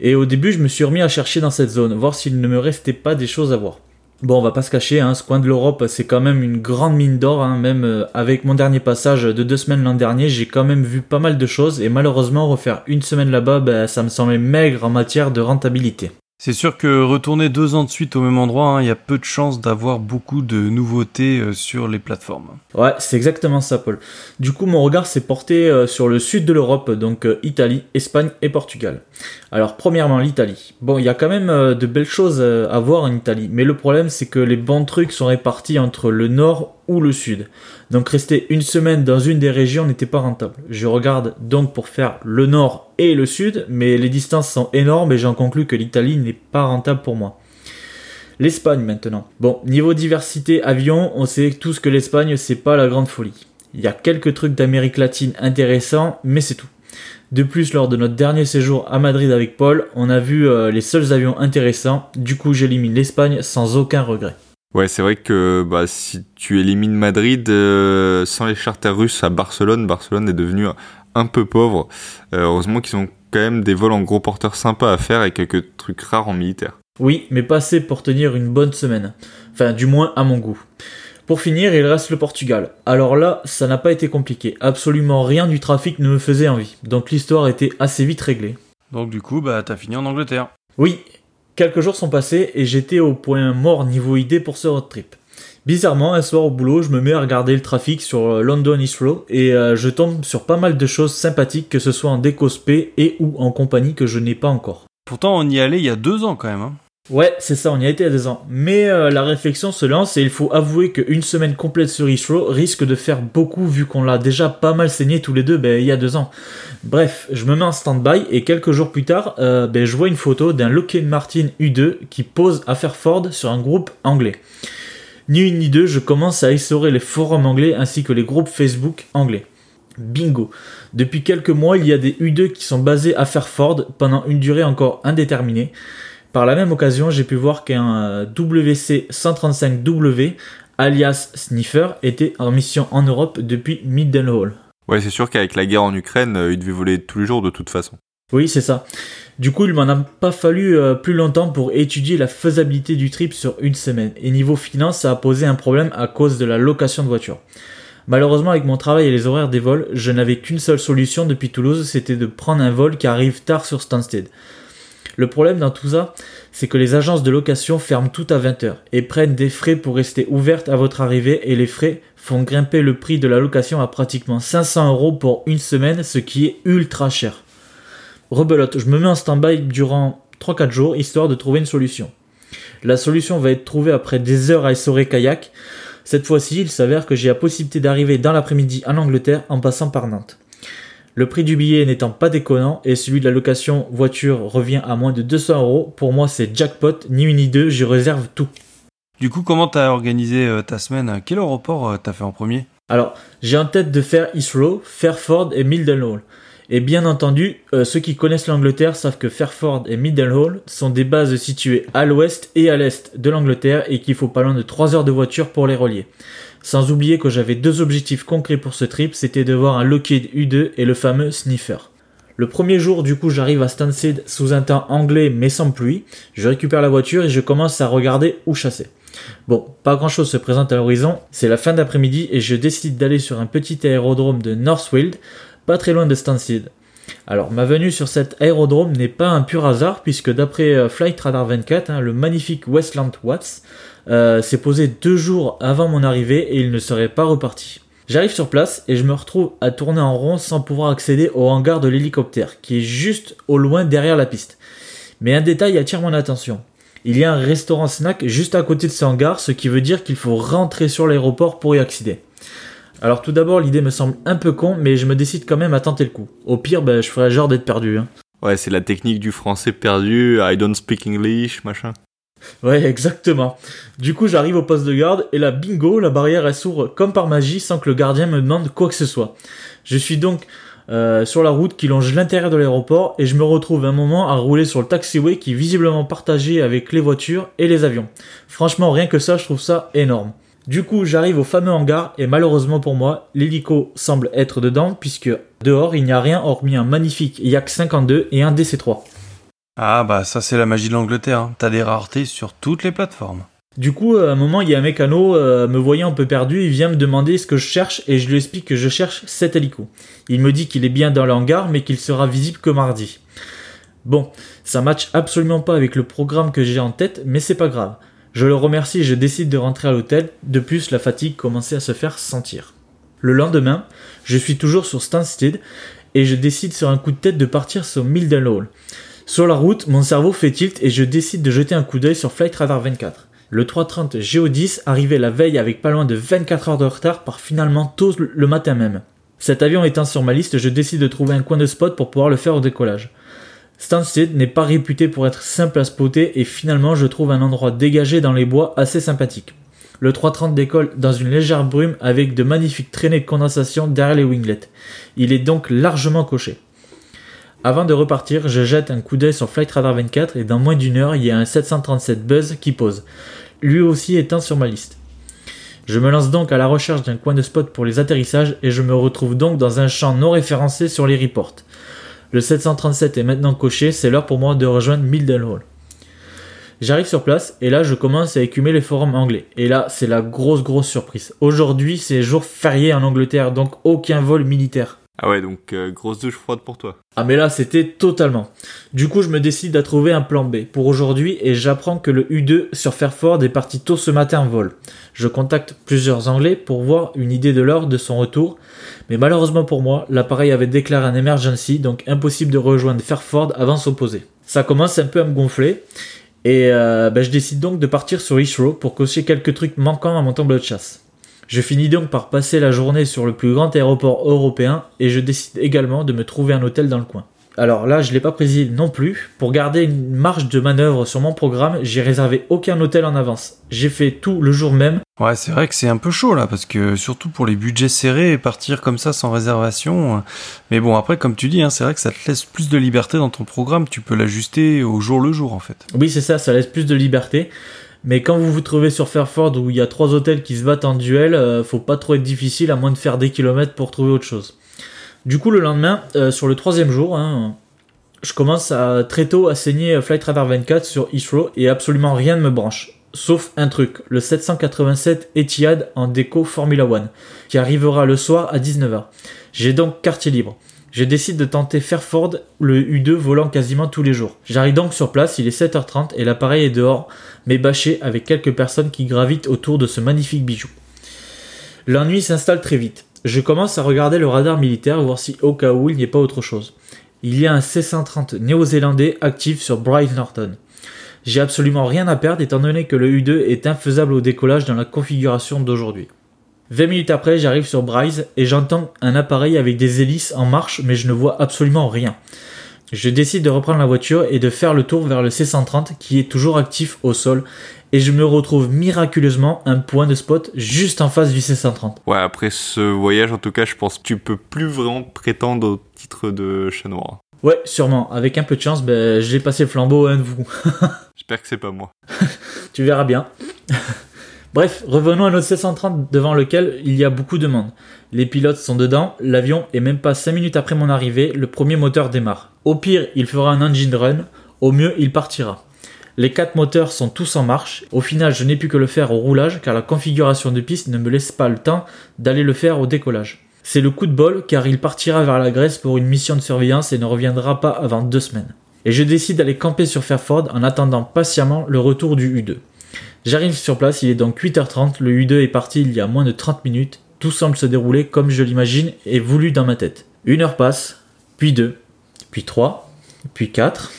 Et au début, je me suis remis à chercher dans cette zone, voir s'il ne me restait pas des choses à voir. Bon, on va pas se cacher, hein, ce coin de l'Europe, c'est quand même une grande mine d'or. Hein, même euh, avec mon dernier passage de deux semaines l'an dernier, j'ai quand même vu pas mal de choses. Et malheureusement, refaire une semaine là-bas, ben, ça me semblait maigre en matière de rentabilité. C'est sûr que retourner deux ans de suite au même endroit, hein, il y a peu de chances d'avoir beaucoup de nouveautés euh, sur les plateformes. Ouais, c'est exactement ça, Paul. Du coup, mon regard s'est porté euh, sur le sud de l'Europe, donc euh, Italie, Espagne et Portugal. Alors, premièrement, l'Italie. Bon, il y a quand même de belles choses à voir en Italie, mais le problème, c'est que les bons trucs sont répartis entre le nord le sud. Donc rester une semaine dans une des régions n'était pas rentable. Je regarde donc pour faire le nord et le sud, mais les distances sont énormes et j'en conclus que l'Italie n'est pas rentable pour moi. L'Espagne maintenant. Bon, niveau diversité avion, on sait tous que l'Espagne c'est pas la grande folie. Il y a quelques trucs d'Amérique latine intéressants, mais c'est tout. De plus, lors de notre dernier séjour à Madrid avec Paul, on a vu euh, les seuls avions intéressants, du coup j'élimine l'Espagne sans aucun regret. Ouais, c'est vrai que bah, si tu élimines Madrid euh, sans les charters russes à Barcelone, Barcelone est devenu un peu pauvre. Euh, heureusement qu'ils ont quand même des vols en gros porteurs sympas à faire et quelques trucs rares en militaire. Oui, mais pas assez pour tenir une bonne semaine. Enfin, du moins à mon goût. Pour finir, il reste le Portugal. Alors là, ça n'a pas été compliqué. Absolument rien du trafic ne me faisait envie. Donc l'histoire était assez vite réglée. Donc du coup, bah t'as fini en Angleterre. Oui, Quelques jours sont passés et j'étais au point mort niveau idée pour ce road trip. Bizarrement, un soir au boulot, je me mets à regarder le trafic sur euh, London Heathrow et euh, je tombe sur pas mal de choses sympathiques, que ce soit en décospé et ou en compagnie que je n'ai pas encore. Pourtant, on y allait il y a deux ans quand même. Hein. Ouais, c'est ça, on y a été à deux ans. Mais euh, la réflexion se lance et il faut avouer qu'une semaine complète sur Heathrow risque de faire beaucoup vu qu'on l'a déjà pas mal saigné tous les deux ben, il y a deux ans. Bref, je me mets en stand-by et quelques jours plus tard, euh, ben, je vois une photo d'un Lockheed Martin U2 qui pose à Fairford sur un groupe anglais. Ni une ni deux, je commence à essorer les forums anglais ainsi que les groupes Facebook anglais. Bingo. Depuis quelques mois, il y a des U2 qui sont basés à Fairford pendant une durée encore indéterminée. Par la même occasion, j'ai pu voir qu'un euh, WC-135W, alias Sniffer, était en mission en Europe depuis Middenhall. Ouais, c'est sûr qu'avec la guerre en Ukraine, euh, il devait voler tous les jours de toute façon. Oui, c'est ça. Du coup, il m'en a pas fallu euh, plus longtemps pour étudier la faisabilité du trip sur une semaine. Et niveau finance, ça a posé un problème à cause de la location de voiture. Malheureusement, avec mon travail et les horaires des vols, je n'avais qu'une seule solution depuis Toulouse, c'était de prendre un vol qui arrive tard sur Stansted. Le problème dans tout ça, c'est que les agences de location ferment tout à 20h et prennent des frais pour rester ouvertes à votre arrivée et les frais font grimper le prix de la location à pratiquement 500 euros pour une semaine, ce qui est ultra cher. Rebelote, je me mets en stand-by durant 3-4 jours histoire de trouver une solution. La solution va être trouvée après des heures à essorer kayak. Cette fois-ci, il s'avère que j'ai la possibilité d'arriver dans l'après-midi en Angleterre en passant par Nantes. Le prix du billet n'étant pas déconnant et celui de la location voiture revient à moins de 200 euros, pour moi c'est jackpot, ni une ni deux, j'y réserve tout. Du coup, comment t'as organisé euh, ta semaine? Quel aéroport euh, t'as fait en premier? Alors, j'ai en tête de faire Heathrow, Fairford et Mildenhall. Et bien entendu, euh, ceux qui connaissent l'Angleterre savent que Fairford et Mildenhall sont des bases situées à l'ouest et à l'est de l'Angleterre et qu'il faut pas loin de 3 heures de voiture pour les relier. Sans oublier que j'avais deux objectifs concrets pour ce trip, c'était de voir un Lockheed U2 et le fameux Sniffer. Le premier jour, du coup, j'arrive à Stansted sous un temps anglais mais sans pluie. Je récupère la voiture et je commence à regarder où chasser. Bon, pas grand chose se présente à l'horizon, c'est la fin d'après-midi et je décide d'aller sur un petit aérodrome de Northfield, pas très loin de Stansted. Alors, ma venue sur cet aérodrome n'est pas un pur hasard, puisque d'après euh, Flight Radar 24, hein, le magnifique Westland Watts euh, s'est posé deux jours avant mon arrivée et il ne serait pas reparti. J'arrive sur place et je me retrouve à tourner en rond sans pouvoir accéder au hangar de l'hélicoptère, qui est juste au loin derrière la piste. Mais un détail attire mon attention. Il y a un restaurant snack juste à côté de ce hangar, ce qui veut dire qu'il faut rentrer sur l'aéroport pour y accéder. Alors tout d'abord, l'idée me semble un peu con, mais je me décide quand même à tenter le coup. Au pire, ben, je ferai genre d'être perdu. Hein. Ouais, c'est la technique du français perdu, I don't speak English, machin. Ouais, exactement. Du coup, j'arrive au poste de garde et là, bingo, la barrière elle s'ouvre comme par magie sans que le gardien me demande quoi que ce soit. Je suis donc euh, sur la route qui longe l'intérieur de l'aéroport et je me retrouve un moment à rouler sur le taxiway qui est visiblement partagé avec les voitures et les avions. Franchement, rien que ça, je trouve ça énorme. Du coup, j'arrive au fameux hangar et malheureusement pour moi, l'hélico semble être dedans puisque dehors, il n'y a rien hormis un magnifique Yak 52 et un DC-3. Ah bah ça c'est la magie de l'Angleterre, hein. t'as des raretés sur toutes les plateformes. Du coup, à un moment, il y a un mécano, euh, me voyant un peu perdu, il vient me demander ce que je cherche et je lui explique que je cherche cet hélico. Il me dit qu'il est bien dans le hangar mais qu'il sera visible que mardi. Bon, ça match absolument pas avec le programme que j'ai en tête, mais c'est pas grave. Je le remercie et je décide de rentrer à l'hôtel, de plus la fatigue commençait à se faire sentir. Le lendemain, je suis toujours sur Stansted et je décide sur un coup de tête de partir sur Mildenhall. Sur la route, mon cerveau fait tilt et je décide de jeter un coup d'œil sur Flight Radar 24. Le 330 GO10 arrivait la veille avec pas loin de 24 heures de retard par finalement tôt le matin même. Cet avion étant sur ma liste, je décide de trouver un coin de spot pour pouvoir le faire au décollage. Stansted n'est pas réputé pour être simple à spotter et finalement je trouve un endroit dégagé dans les bois assez sympathique. Le 330 décolle dans une légère brume avec de magnifiques traînées de condensation derrière les winglets. Il est donc largement coché. Avant de repartir, je jette un coup d'œil sur Flight Radar 24 et dans moins d'une heure, il y a un 737 Buzz qui pose, lui aussi étant sur ma liste. Je me lance donc à la recherche d'un coin de spot pour les atterrissages et je me retrouve donc dans un champ non référencé sur les reports. Le 737 est maintenant coché, c'est l'heure pour moi de rejoindre Mildenhall. J'arrive sur place et là je commence à écumer les forums anglais. Et là c'est la grosse grosse surprise. Aujourd'hui c'est jour férié en Angleterre donc aucun vol militaire. Ah ouais, donc euh, grosse douche froide pour toi. Ah mais là c'était totalement. Du coup je me décide à trouver un plan B pour aujourd'hui et j'apprends que le U2 sur Fairford est parti tôt ce matin en vol. Je contacte plusieurs Anglais pour voir une idée de l'heure de son retour, mais malheureusement pour moi l'appareil avait déclaré un emergency donc impossible de rejoindre Fairford avant son posé. Ça commence un peu à me gonfler et euh, ben, je décide donc de partir sur Heathrow pour cocher quelques trucs manquants à mon tableau de chasse. Je finis donc par passer la journée sur le plus grand aéroport européen et je décide également de me trouver un hôtel dans le coin. Alors là, je ne l'ai pas précisé non plus. Pour garder une marge de manœuvre sur mon programme, j'ai réservé aucun hôtel en avance. J'ai fait tout le jour même. Ouais, c'est vrai que c'est un peu chaud là, parce que surtout pour les budgets serrés, partir comme ça sans réservation. Euh, mais bon, après, comme tu dis, hein, c'est vrai que ça te laisse plus de liberté dans ton programme. Tu peux l'ajuster au jour le jour en fait. Oui, c'est ça, ça laisse plus de liberté. Mais quand vous vous trouvez sur Fairford où il y a trois hôtels qui se battent en duel, euh, faut pas trop être difficile à moins de faire des kilomètres pour trouver autre chose. Du coup, le lendemain, euh, sur le troisième jour, hein, je commence très tôt à saigner Flight Radar 24 sur Heathrow et absolument rien ne me branche. Sauf un truc, le 787 Etihad en déco Formula One, qui arrivera le soir à 19h. J'ai donc quartier libre. Je décide de tenter Fairford, le U2 volant quasiment tous les jours. J'arrive donc sur place, il est 7h30 et l'appareil est dehors, mais bâché avec quelques personnes qui gravitent autour de ce magnifique bijou. L'ennui s'installe très vite. Je commence à regarder le radar militaire, voir si au cas où il n'y ait pas autre chose. Il y a un C-130 néo-zélandais actif sur Bryce Norton. J'ai absolument rien à perdre étant donné que le U2 est infaisable au décollage dans la configuration d'aujourd'hui. 20 minutes après, j'arrive sur Bryce et j'entends un appareil avec des hélices en marche, mais je ne vois absolument rien. Je décide de reprendre la voiture et de faire le tour vers le C130 qui est toujours actif au sol et je me retrouve miraculeusement un point de spot juste en face du C130. Ouais, après ce voyage en tout cas, je pense que tu peux plus vraiment prétendre au titre de chat noir. Ouais, sûrement. Avec un peu de chance, ben, j'ai passé le flambeau à un de vous. J'espère que c'est pas moi. tu verras bien. Bref, revenons à notre C-130 devant lequel il y a beaucoup de monde. Les pilotes sont dedans, l'avion et même pas 5 minutes après mon arrivée, le premier moteur démarre. Au pire, il fera un engine run, au mieux, il partira. Les quatre moteurs sont tous en marche. Au final, je n'ai pu que le faire au roulage car la configuration de piste ne me laisse pas le temps d'aller le faire au décollage. C'est le coup de bol car il partira vers la Grèce pour une mission de surveillance et ne reviendra pas avant deux semaines. Et je décide d'aller camper sur Fairford en attendant patiemment le retour du U2. J'arrive sur place, il est donc 8h30, le U2 est parti il y a moins de 30 minutes, tout semble se dérouler comme je l'imagine et voulu dans ma tête. Une heure passe, puis deux, puis trois, puis quatre.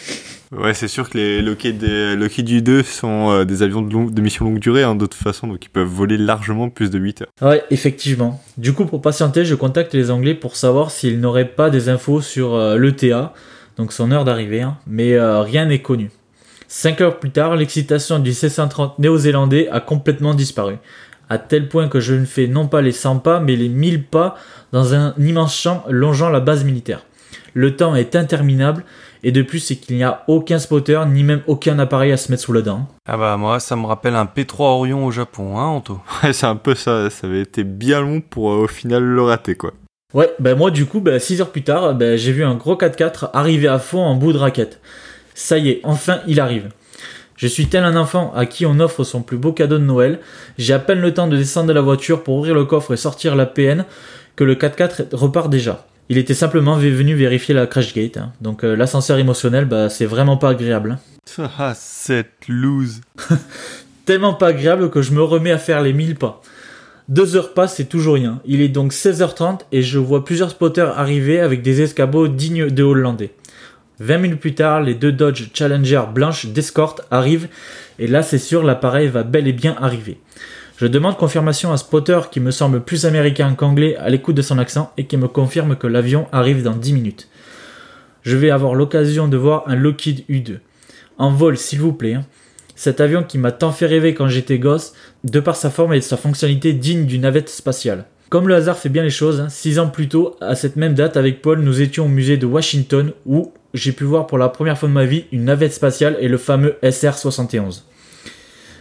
Ouais, c'est sûr que les Lockheed, U2 sont euh, des avions de, de mission longue durée, hein, d'autre façon, donc ils peuvent voler largement plus de 8 heures. Ouais, effectivement. Du coup, pour patienter, je contacte les Anglais pour savoir s'ils n'auraient pas des infos sur euh, l'ETA, donc son heure d'arrivée, hein, mais euh, rien n'est connu. Cinq heures plus tard, l'excitation du C-130 néo-zélandais a complètement disparu, à tel point que je ne fais non pas les 100 pas, mais les 1000 pas dans un immense champ longeant la base militaire. Le temps est interminable, et de plus, c'est qu'il n'y a aucun spotter, ni même aucun appareil à se mettre sous la dent. Ah bah moi, ça me rappelle un P3 Orion au Japon, hein, Anto Ouais, c'est un peu ça, ça avait été bien long pour euh, au final le rater, quoi. Ouais, bah moi du coup, bah, 6 heures plus tard, bah, j'ai vu un gros 4x4 arriver à fond en bout de raquette. Ça y est, enfin il arrive. Je suis tel un enfant à qui on offre son plus beau cadeau de Noël. J'ai à peine le temps de descendre de la voiture pour ouvrir le coffre et sortir la PN que le 4x4 repart déjà. Il était simplement venu vérifier la crash gate. hein. Donc euh, l'ascenseur émotionnel, bah, c'est vraiment pas agréable. hein. Ah, cette loose. Tellement pas agréable que je me remets à faire les 1000 pas. Deux heures passent et toujours rien. Il est donc 16h30 et je vois plusieurs spotters arriver avec des escabeaux dignes de Hollandais. 20 minutes plus tard, les deux Dodge Challenger blanches d'escorte arrivent et là c'est sûr l'appareil va bel et bien arriver. Je demande confirmation à Spotter qui me semble plus américain qu'anglais à l'écoute de son accent et qui me confirme que l'avion arrive dans 10 minutes. Je vais avoir l'occasion de voir un Lockheed U2. En vol s'il vous plaît. hein. Cet avion qui m'a tant fait rêver quand j'étais gosse, de par sa forme et sa fonctionnalité digne d'une navette spatiale. Comme le hasard fait bien les choses, hein, six ans plus tôt, à cette même date avec Paul, nous étions au musée de Washington où j'ai pu voir pour la première fois de ma vie une navette spatiale et le fameux SR-71.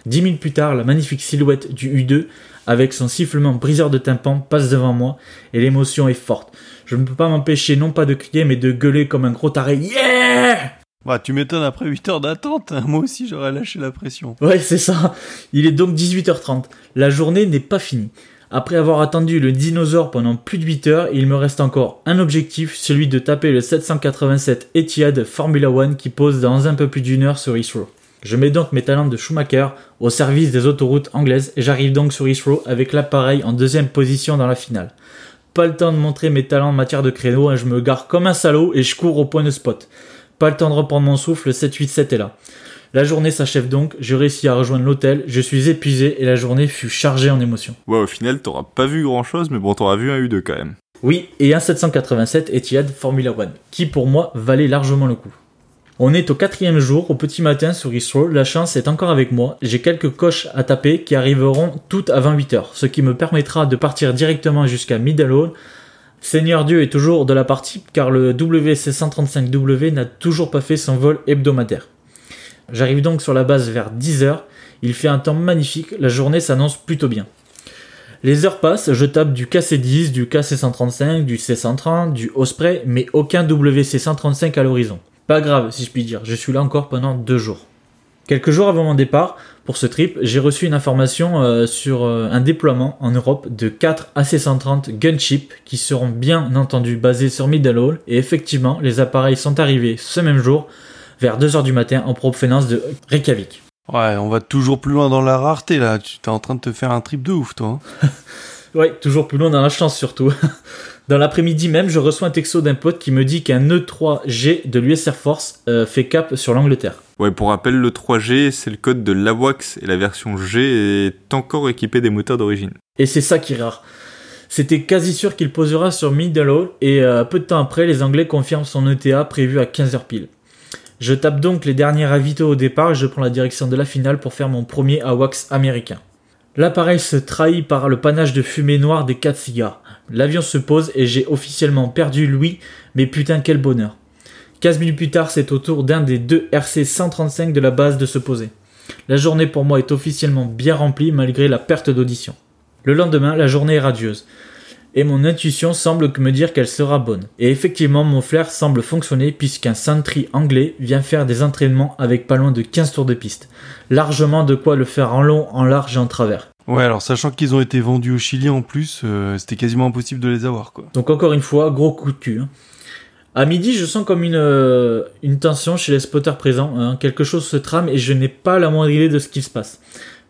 Dix minutes plus tard, la magnifique silhouette du U2 avec son sifflement briseur de tympan passe devant moi et l'émotion est forte. Je ne peux pas m'empêcher non pas de crier mais de gueuler comme un gros taré Yeah Bah, tu m'étonnes après 8 heures d'attente. hein. Moi aussi, j'aurais lâché la pression. Ouais, c'est ça. Il est donc 18h30. La journée n'est pas finie. Après avoir attendu le dinosaure pendant plus de 8 heures, il me reste encore un objectif, celui de taper le 787 Etihad Formula One qui pose dans un peu plus d'une heure sur Heathrow. Je mets donc mes talents de Schumacher au service des autoroutes anglaises et j'arrive donc sur Heathrow avec l'appareil en deuxième position dans la finale. Pas le temps de montrer mes talents en matière de créneau, hein, je me gare comme un salaud et je cours au point de spot. Pas le temps de reprendre mon souffle, le 787 est là. La journée s'achève donc, je réussis à rejoindre l'hôtel, je suis épuisé et la journée fut chargée en émotions. Ouais, au final, t'auras pas vu grand chose, mais bon, t'auras vu un U2 quand même. Oui, et un 787 Etihad Formula One, qui pour moi valait largement le coup. On est au quatrième jour, au petit matin sur Heathrow, la chance est encore avec moi, j'ai quelques coches à taper qui arriveront toutes à 28h, ce qui me permettra de partir directement jusqu'à Middle Hall. Seigneur Dieu est toujours de la partie car le WC135W n'a toujours pas fait son vol hebdomadaire. J'arrive donc sur la base vers 10h, il fait un temps magnifique, la journée s'annonce plutôt bien. Les heures passent, je tape du KC10, du KC135, du C130, du Osprey, mais aucun WC135 à l'horizon. Pas grave, si je puis dire, je suis là encore pendant deux jours. Quelques jours avant mon départ, pour ce trip, j'ai reçu une information euh, sur euh, un déploiement en Europe de 4 AC-130 Gunship qui seront bien entendu basés sur Middle Hall, et effectivement, les appareils sont arrivés ce même jour, vers 2h du matin, en provenance de Reykjavik. Ouais, on va toujours plus loin dans la rareté là. Tu t'es en train de te faire un trip de ouf, toi. hein. Ouais, toujours plus loin dans la chance surtout. Dans l'après-midi même, je reçois un texto d'un pote qui me dit qu'un E3G de l'US Air Force euh, fait cap sur l'Angleterre. Ouais, pour rappel, le 3G, c'est le code de l'AWACS et la version G est encore équipée des moteurs d'origine. Et c'est ça qui est rare. C'était quasi sûr qu'il posera sur Middle Hall et euh, peu de temps après, les Anglais confirment son ETA prévu à 15h pile. Je tape donc les derniers ravitaux au départ et je prends la direction de la finale pour faire mon premier AWACS américain. L'appareil se trahit par le panache de fumée noire des 4 cigares. L'avion se pose et j'ai officiellement perdu Louis, mais putain quel bonheur. 15 minutes plus tard, c'est au tour d'un des deux RC 135 de la base de se poser. La journée pour moi est officiellement bien remplie malgré la perte d'audition. Le lendemain, la journée est radieuse. Et mon intuition semble me dire qu'elle sera bonne. Et effectivement, mon flair semble fonctionner puisqu'un Sentry anglais vient faire des entraînements avec pas loin de 15 tours de piste. Largement de quoi le faire en long, en large et en travers. Ouais, alors sachant qu'ils ont été vendus au Chili en plus, euh, c'était quasiment impossible de les avoir, quoi. Donc encore une fois, gros coup de cul. hein. À midi, je sens comme une, euh, une tension chez les spotters présents. hein. Quelque chose se trame et je n'ai pas la moindre idée de ce qui se passe.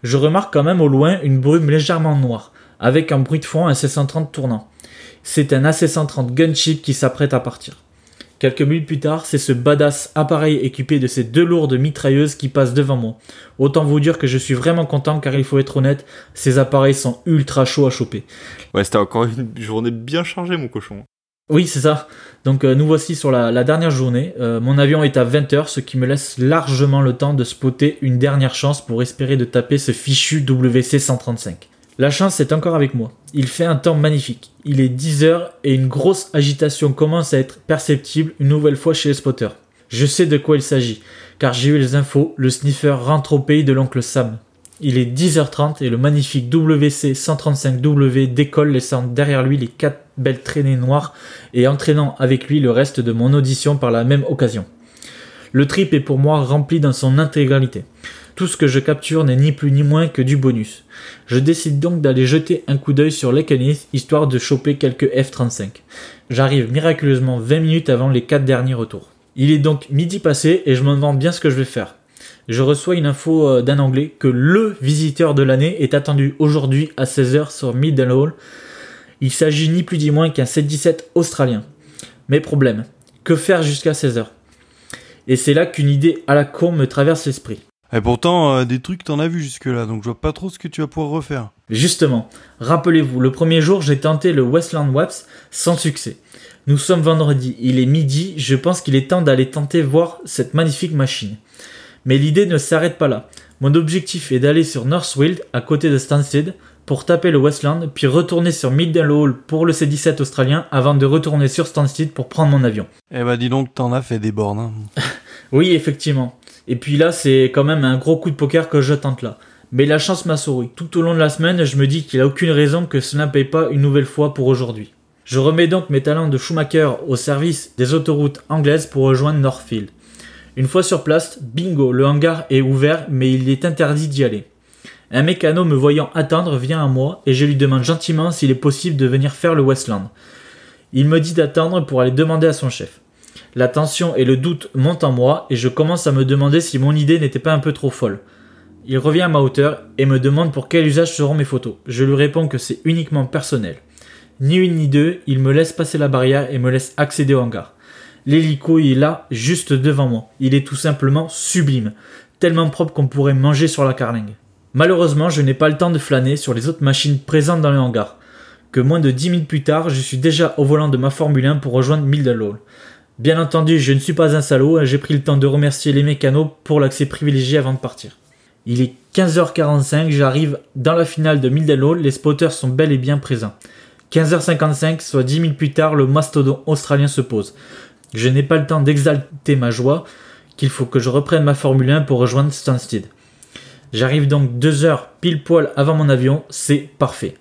Je remarque quand même au loin une brume légèrement noire, avec un bruit de fond un C-130 tournant. C'est un AC-130 gunship qui s'apprête à partir. Quelques minutes plus tard, c'est ce badass appareil équipé de ces deux lourdes mitrailleuses qui passe devant moi. Autant vous dire que je suis vraiment content car il faut être honnête, ces appareils sont ultra chauds à choper. Ouais, c'était encore une journée bien chargée, mon cochon. Oui, c'est ça. Donc euh, nous voici sur la, la dernière journée. Euh, mon avion est à 20h, ce qui me laisse largement le temps de spotter une dernière chance pour espérer de taper ce fichu WC-135. La chance est encore avec moi. Il fait un temps magnifique. Il est 10h et une grosse agitation commence à être perceptible une nouvelle fois chez les spotters. Je sais de quoi il s'agit, car j'ai eu les infos, le sniffer rentre au pays de l'oncle Sam. Il est 10h30 et le magnifique WC-135W décolle laissant derrière lui les quatre belles traînées noires et entraînant avec lui le reste de mon audition par la même occasion. Le trip est pour moi rempli dans son intégralité. Tout ce que je capture n'est ni plus ni moins que du bonus. Je décide donc d'aller jeter un coup d'œil sur Lecanis histoire de choper quelques F-35. J'arrive miraculeusement 20 minutes avant les 4 derniers retours. Il est donc midi passé et je me demande bien ce que je vais faire. Je reçois une info euh, d'un anglais que le visiteur de l'année est attendu aujourd'hui à 16h sur Middle Hall. Il s'agit ni plus ni moins qu'un 717 australien. Mais problème, que faire jusqu'à 16h Et c'est là qu'une idée à la con me traverse l'esprit. Et pourtant, euh, des trucs t'en as vu jusque-là, donc je vois pas trop ce que tu vas pouvoir refaire. Justement, rappelez-vous, le premier jour, j'ai tenté le Westland Waps sans succès. Nous sommes vendredi, il est midi, je pense qu'il est temps d'aller tenter voir cette magnifique machine. Mais l'idée ne s'arrête pas là. Mon objectif est d'aller sur Northwild, à côté de Stansted, pour taper le Westland, puis retourner sur Middle Hall pour le C-17 australien, avant de retourner sur Stansted pour prendre mon avion. Eh bah dis donc, t'en as fait des bornes. Hein. Oui, effectivement. Et puis là, c'est quand même un gros coup de poker que je tente là. Mais la chance m'a souri. Tout au long de la semaine, je me dis qu'il n'y a aucune raison que cela ne paye pas une nouvelle fois pour aujourd'hui. Je remets donc mes talents de Schumacher au service des autoroutes anglaises pour rejoindre Northfield. Une fois sur place, bingo, le hangar est ouvert mais il est interdit d'y aller. Un mécano me voyant attendre vient à moi et je lui demande gentiment s'il est possible de venir faire le Westland. Il me dit d'attendre pour aller demander à son chef. La tension et le doute montent en moi et je commence à me demander si mon idée n'était pas un peu trop folle. Il revient à ma hauteur et me demande pour quel usage seront mes photos. Je lui réponds que c'est uniquement personnel. Ni une ni deux, il me laisse passer la barrière et me laisse accéder au hangar. L'hélico est là, juste devant moi. Il est tout simplement sublime, tellement propre qu'on pourrait manger sur la carlingue. Malheureusement, je n'ai pas le temps de flâner sur les autres machines présentes dans le hangar. Que moins de 10 minutes plus tard, je suis déjà au volant de ma Formule 1 pour rejoindre Middle. Bien entendu, je ne suis pas un salaud, j'ai pris le temps de remercier les mécanos pour l'accès privilégié avant de partir. Il est 15h45, j'arrive dans la finale de Middle Hall, les spotters sont bel et bien présents. 15h55, soit 10 minutes plus tard, le mastodon australien se pose. Je n'ai pas le temps d'exalter ma joie, qu'il faut que je reprenne ma Formule 1 pour rejoindre Stansted. J'arrive donc deux heures pile poil avant mon avion, c'est parfait.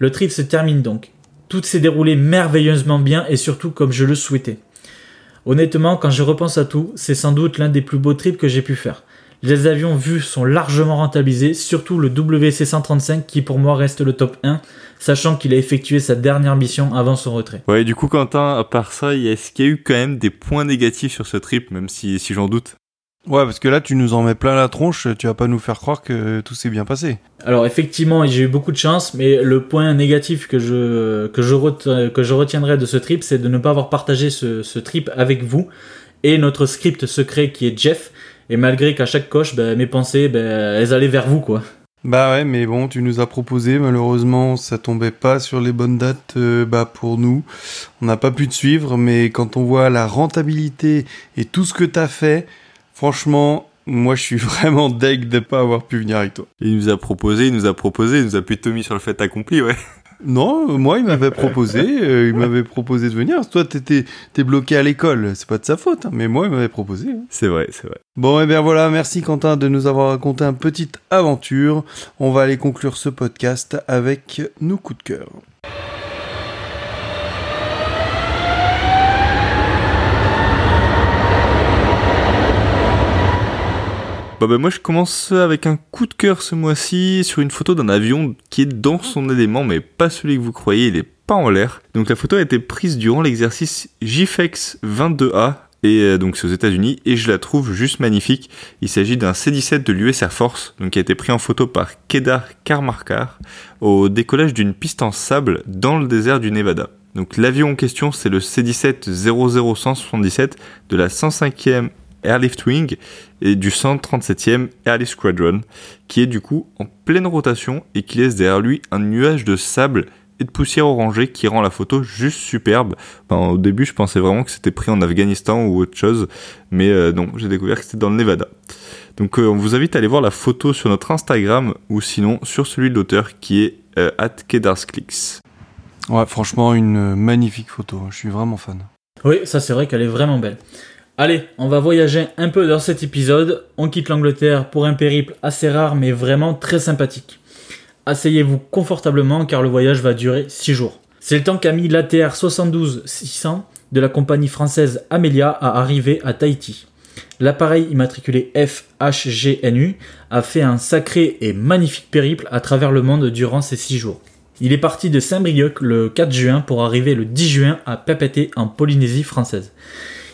Le trip se termine donc. Tout s'est déroulé merveilleusement bien et surtout comme je le souhaitais. Honnêtement, quand je repense à tout, c'est sans doute l'un des plus beaux trips que j'ai pu faire. Les avions vus sont largement rentabilisés, surtout le WC-135 qui pour moi reste le top 1, sachant qu'il a effectué sa dernière mission avant son retrait. Ouais, du coup, Quentin, à part ça, est-ce qu'il y a eu quand même des points négatifs sur ce trip, même si, si j'en doute? Ouais, parce que là, tu nous en mets plein la tronche, tu vas pas nous faire croire que tout s'est bien passé. Alors effectivement, j'ai eu beaucoup de chance, mais le point négatif que je, que je, que je retiendrai de ce trip, c'est de ne pas avoir partagé ce, ce, trip avec vous et notre script secret qui est Jeff. Et malgré qu'à chaque coche, ben, mes pensées, ben, elles allaient vers vous, quoi. Bah ouais, mais bon, tu nous as proposé, malheureusement, ça tombait pas sur les bonnes dates euh, bah, pour nous. On n'a pas pu te suivre, mais quand on voit la rentabilité et tout ce que t'as fait, Franchement, moi je suis vraiment deg de pas avoir pu venir avec toi. Il nous a proposé, il nous a proposé, il nous a plutôt mis sur le fait accompli, ouais. Non, moi il m'avait proposé, euh, il m'avait proposé de venir. Toi t'étais t'es bloqué à l'école, c'est pas de sa faute, hein, mais moi il m'avait proposé. Hein. C'est vrai, c'est vrai. Bon et eh bien voilà, merci Quentin de nous avoir raconté une petite aventure. On va aller conclure ce podcast avec nos coups de cœur. Bah, bah, moi je commence avec un coup de cœur ce mois-ci sur une photo d'un avion qui est dans son élément mais pas celui que vous croyez, il est pas en l'air. Donc la photo a été prise durant l'exercice JFEX 22A et euh, donc c'est aux États-Unis et je la trouve juste magnifique. Il s'agit d'un C-17 de l'US Air Force donc qui a été pris en photo par Kedar Karmarkar au décollage d'une piste en sable dans le désert du Nevada. Donc l'avion en question c'est le C-17 00177 de la 105e Airlift Wing et du 137e Airlift Squadron, qui est du coup en pleine rotation et qui laisse derrière lui un nuage de sable et de poussière orangée qui rend la photo juste superbe. au début, je pensais vraiment que c'était pris en Afghanistan ou autre chose, mais euh, non, j'ai découvert que c'était dans le Nevada. Donc, euh, on vous invite à aller voir la photo sur notre Instagram ou sinon sur celui de l'auteur qui est euh, at Kedarsclicks. Ouais, franchement, une magnifique photo. Je suis vraiment fan. Oui, ça c'est vrai qu'elle est vraiment belle. Allez, on va voyager un peu dans cet épisode. On quitte l'Angleterre pour un périple assez rare mais vraiment très sympathique. Asseyez-vous confortablement car le voyage va durer 6 jours. C'est le temps qu'a mis l'ATR 72 600 de la compagnie française Amelia à arriver à Tahiti. L'appareil immatriculé FHGNU a fait un sacré et magnifique périple à travers le monde durant ces 6 jours. Il est parti de Saint-Brieuc le 4 juin pour arriver le 10 juin à Papeete en Polynésie française.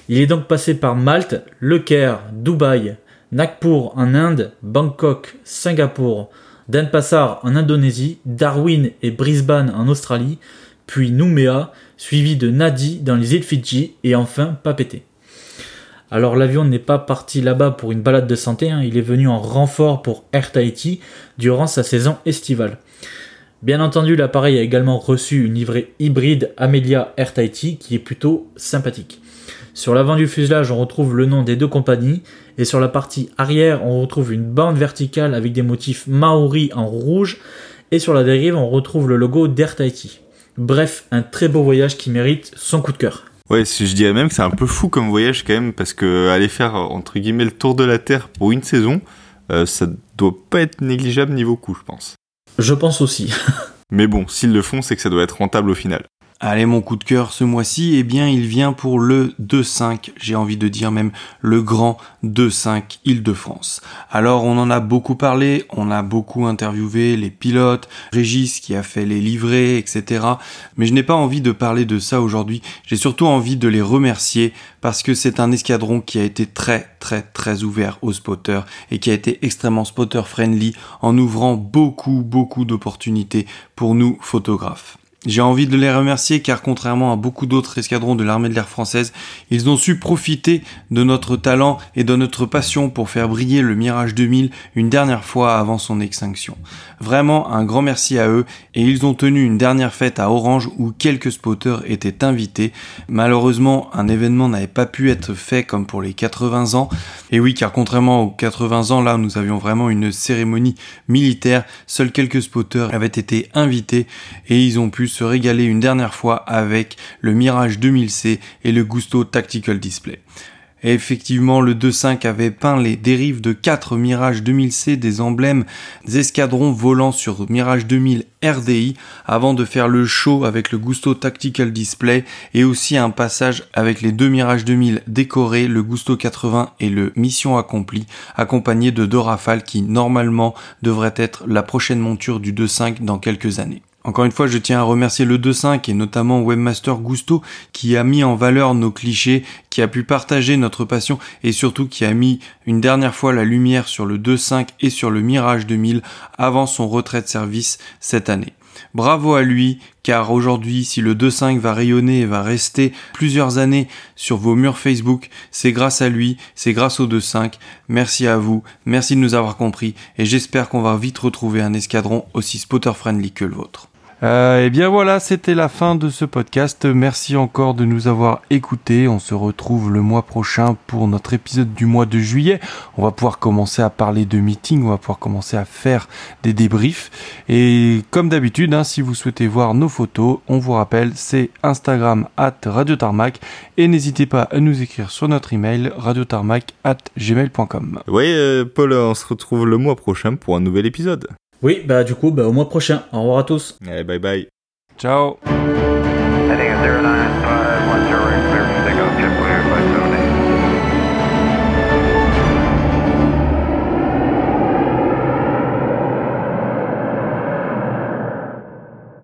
Il est donc passé par Malte, Le Caire, Dubaï, Nagpur en Inde, Bangkok, Singapour, Denpasar en Indonésie, Darwin et Brisbane en Australie, puis Nouméa, suivi de Nadi dans les îles Fidji et enfin Papeete. Alors l'avion n'est pas parti là-bas pour une balade de santé, hein. il est venu en renfort pour Air Tahiti durant sa saison estivale. Bien entendu, l'appareil a également reçu une livrée hybride Amelia Air Tahiti qui est plutôt sympathique. Sur l'avant du fuselage, on retrouve le nom des deux compagnies et sur la partie arrière, on retrouve une bande verticale avec des motifs maori en rouge et sur la dérive, on retrouve le logo d'Air Tahiti. Bref, un très beau voyage qui mérite son coup de cœur. Ouais, je dirais même que c'est un peu fou comme voyage quand même parce que aller faire entre guillemets le tour de la Terre pour une saison, euh, ça doit pas être négligeable niveau coût, je pense. Je pense aussi. Mais bon, s'ils le font, c'est que ça doit être rentable au final. Allez, mon coup de cœur ce mois-ci, eh bien, il vient pour le 2-5, j'ai envie de dire même le grand 2-5 Île-de-France. Alors, on en a beaucoup parlé, on a beaucoup interviewé les pilotes, Régis qui a fait les livrets, etc. Mais je n'ai pas envie de parler de ça aujourd'hui, j'ai surtout envie de les remercier parce que c'est un escadron qui a été très, très, très ouvert aux spotters et qui a été extrêmement spotter friendly en ouvrant beaucoup, beaucoup d'opportunités pour nous photographes. J'ai envie de les remercier car contrairement à beaucoup d'autres escadrons de l'armée de l'air française, ils ont su profiter de notre talent et de notre passion pour faire briller le Mirage 2000 une dernière fois avant son extinction. Vraiment un grand merci à eux et ils ont tenu une dernière fête à Orange où quelques spotters étaient invités. Malheureusement, un événement n'avait pas pu être fait comme pour les 80 ans. Et oui, car contrairement aux 80 ans, là nous avions vraiment une cérémonie militaire, seuls quelques spotters avaient été invités et ils ont pu se régaler une dernière fois avec le Mirage 2000C et le Gusto Tactical Display. Effectivement, le 2.5 avait peint les dérives de 4 Mirage 2000C des emblèmes des escadrons volant sur Mirage 2000 RDI avant de faire le show avec le Gusto Tactical Display et aussi un passage avec les deux Mirage 2000 décorés, le Gusto 80 et le Mission accomplie, accompagné de deux Rafales qui normalement devraient être la prochaine monture du 2.5 dans quelques années. Encore une fois, je tiens à remercier le 2.5 et notamment Webmaster Gusto qui a mis en valeur nos clichés, qui a pu partager notre passion et surtout qui a mis une dernière fois la lumière sur le 2.5 et sur le Mirage 2000 avant son retrait de service cette année. Bravo à lui, car aujourd'hui, si le 2.5 va rayonner et va rester plusieurs années sur vos murs Facebook, c'est grâce à lui, c'est grâce au 2.5. Merci à vous, merci de nous avoir compris, et j'espère qu'on va vite retrouver un escadron aussi spotter-friendly que le vôtre. Euh, et eh bien voilà, c'était la fin de ce podcast. Merci encore de nous avoir écoutés. On se retrouve le mois prochain pour notre épisode du mois de juillet. On va pouvoir commencer à parler de meeting, on va pouvoir commencer à faire des débriefs. Et comme d'habitude, hein, si vous souhaitez voir nos photos, on vous rappelle, c'est Instagram at Radio Tarmac. Et n'hésitez pas à nous écrire sur notre email radiotarmac at gmail.com. Oui, euh, Paul, on se retrouve le mois prochain pour un nouvel épisode. Oui, bah du coup, bah, au mois prochain. Au revoir à tous. Allez, bye bye. Ciao.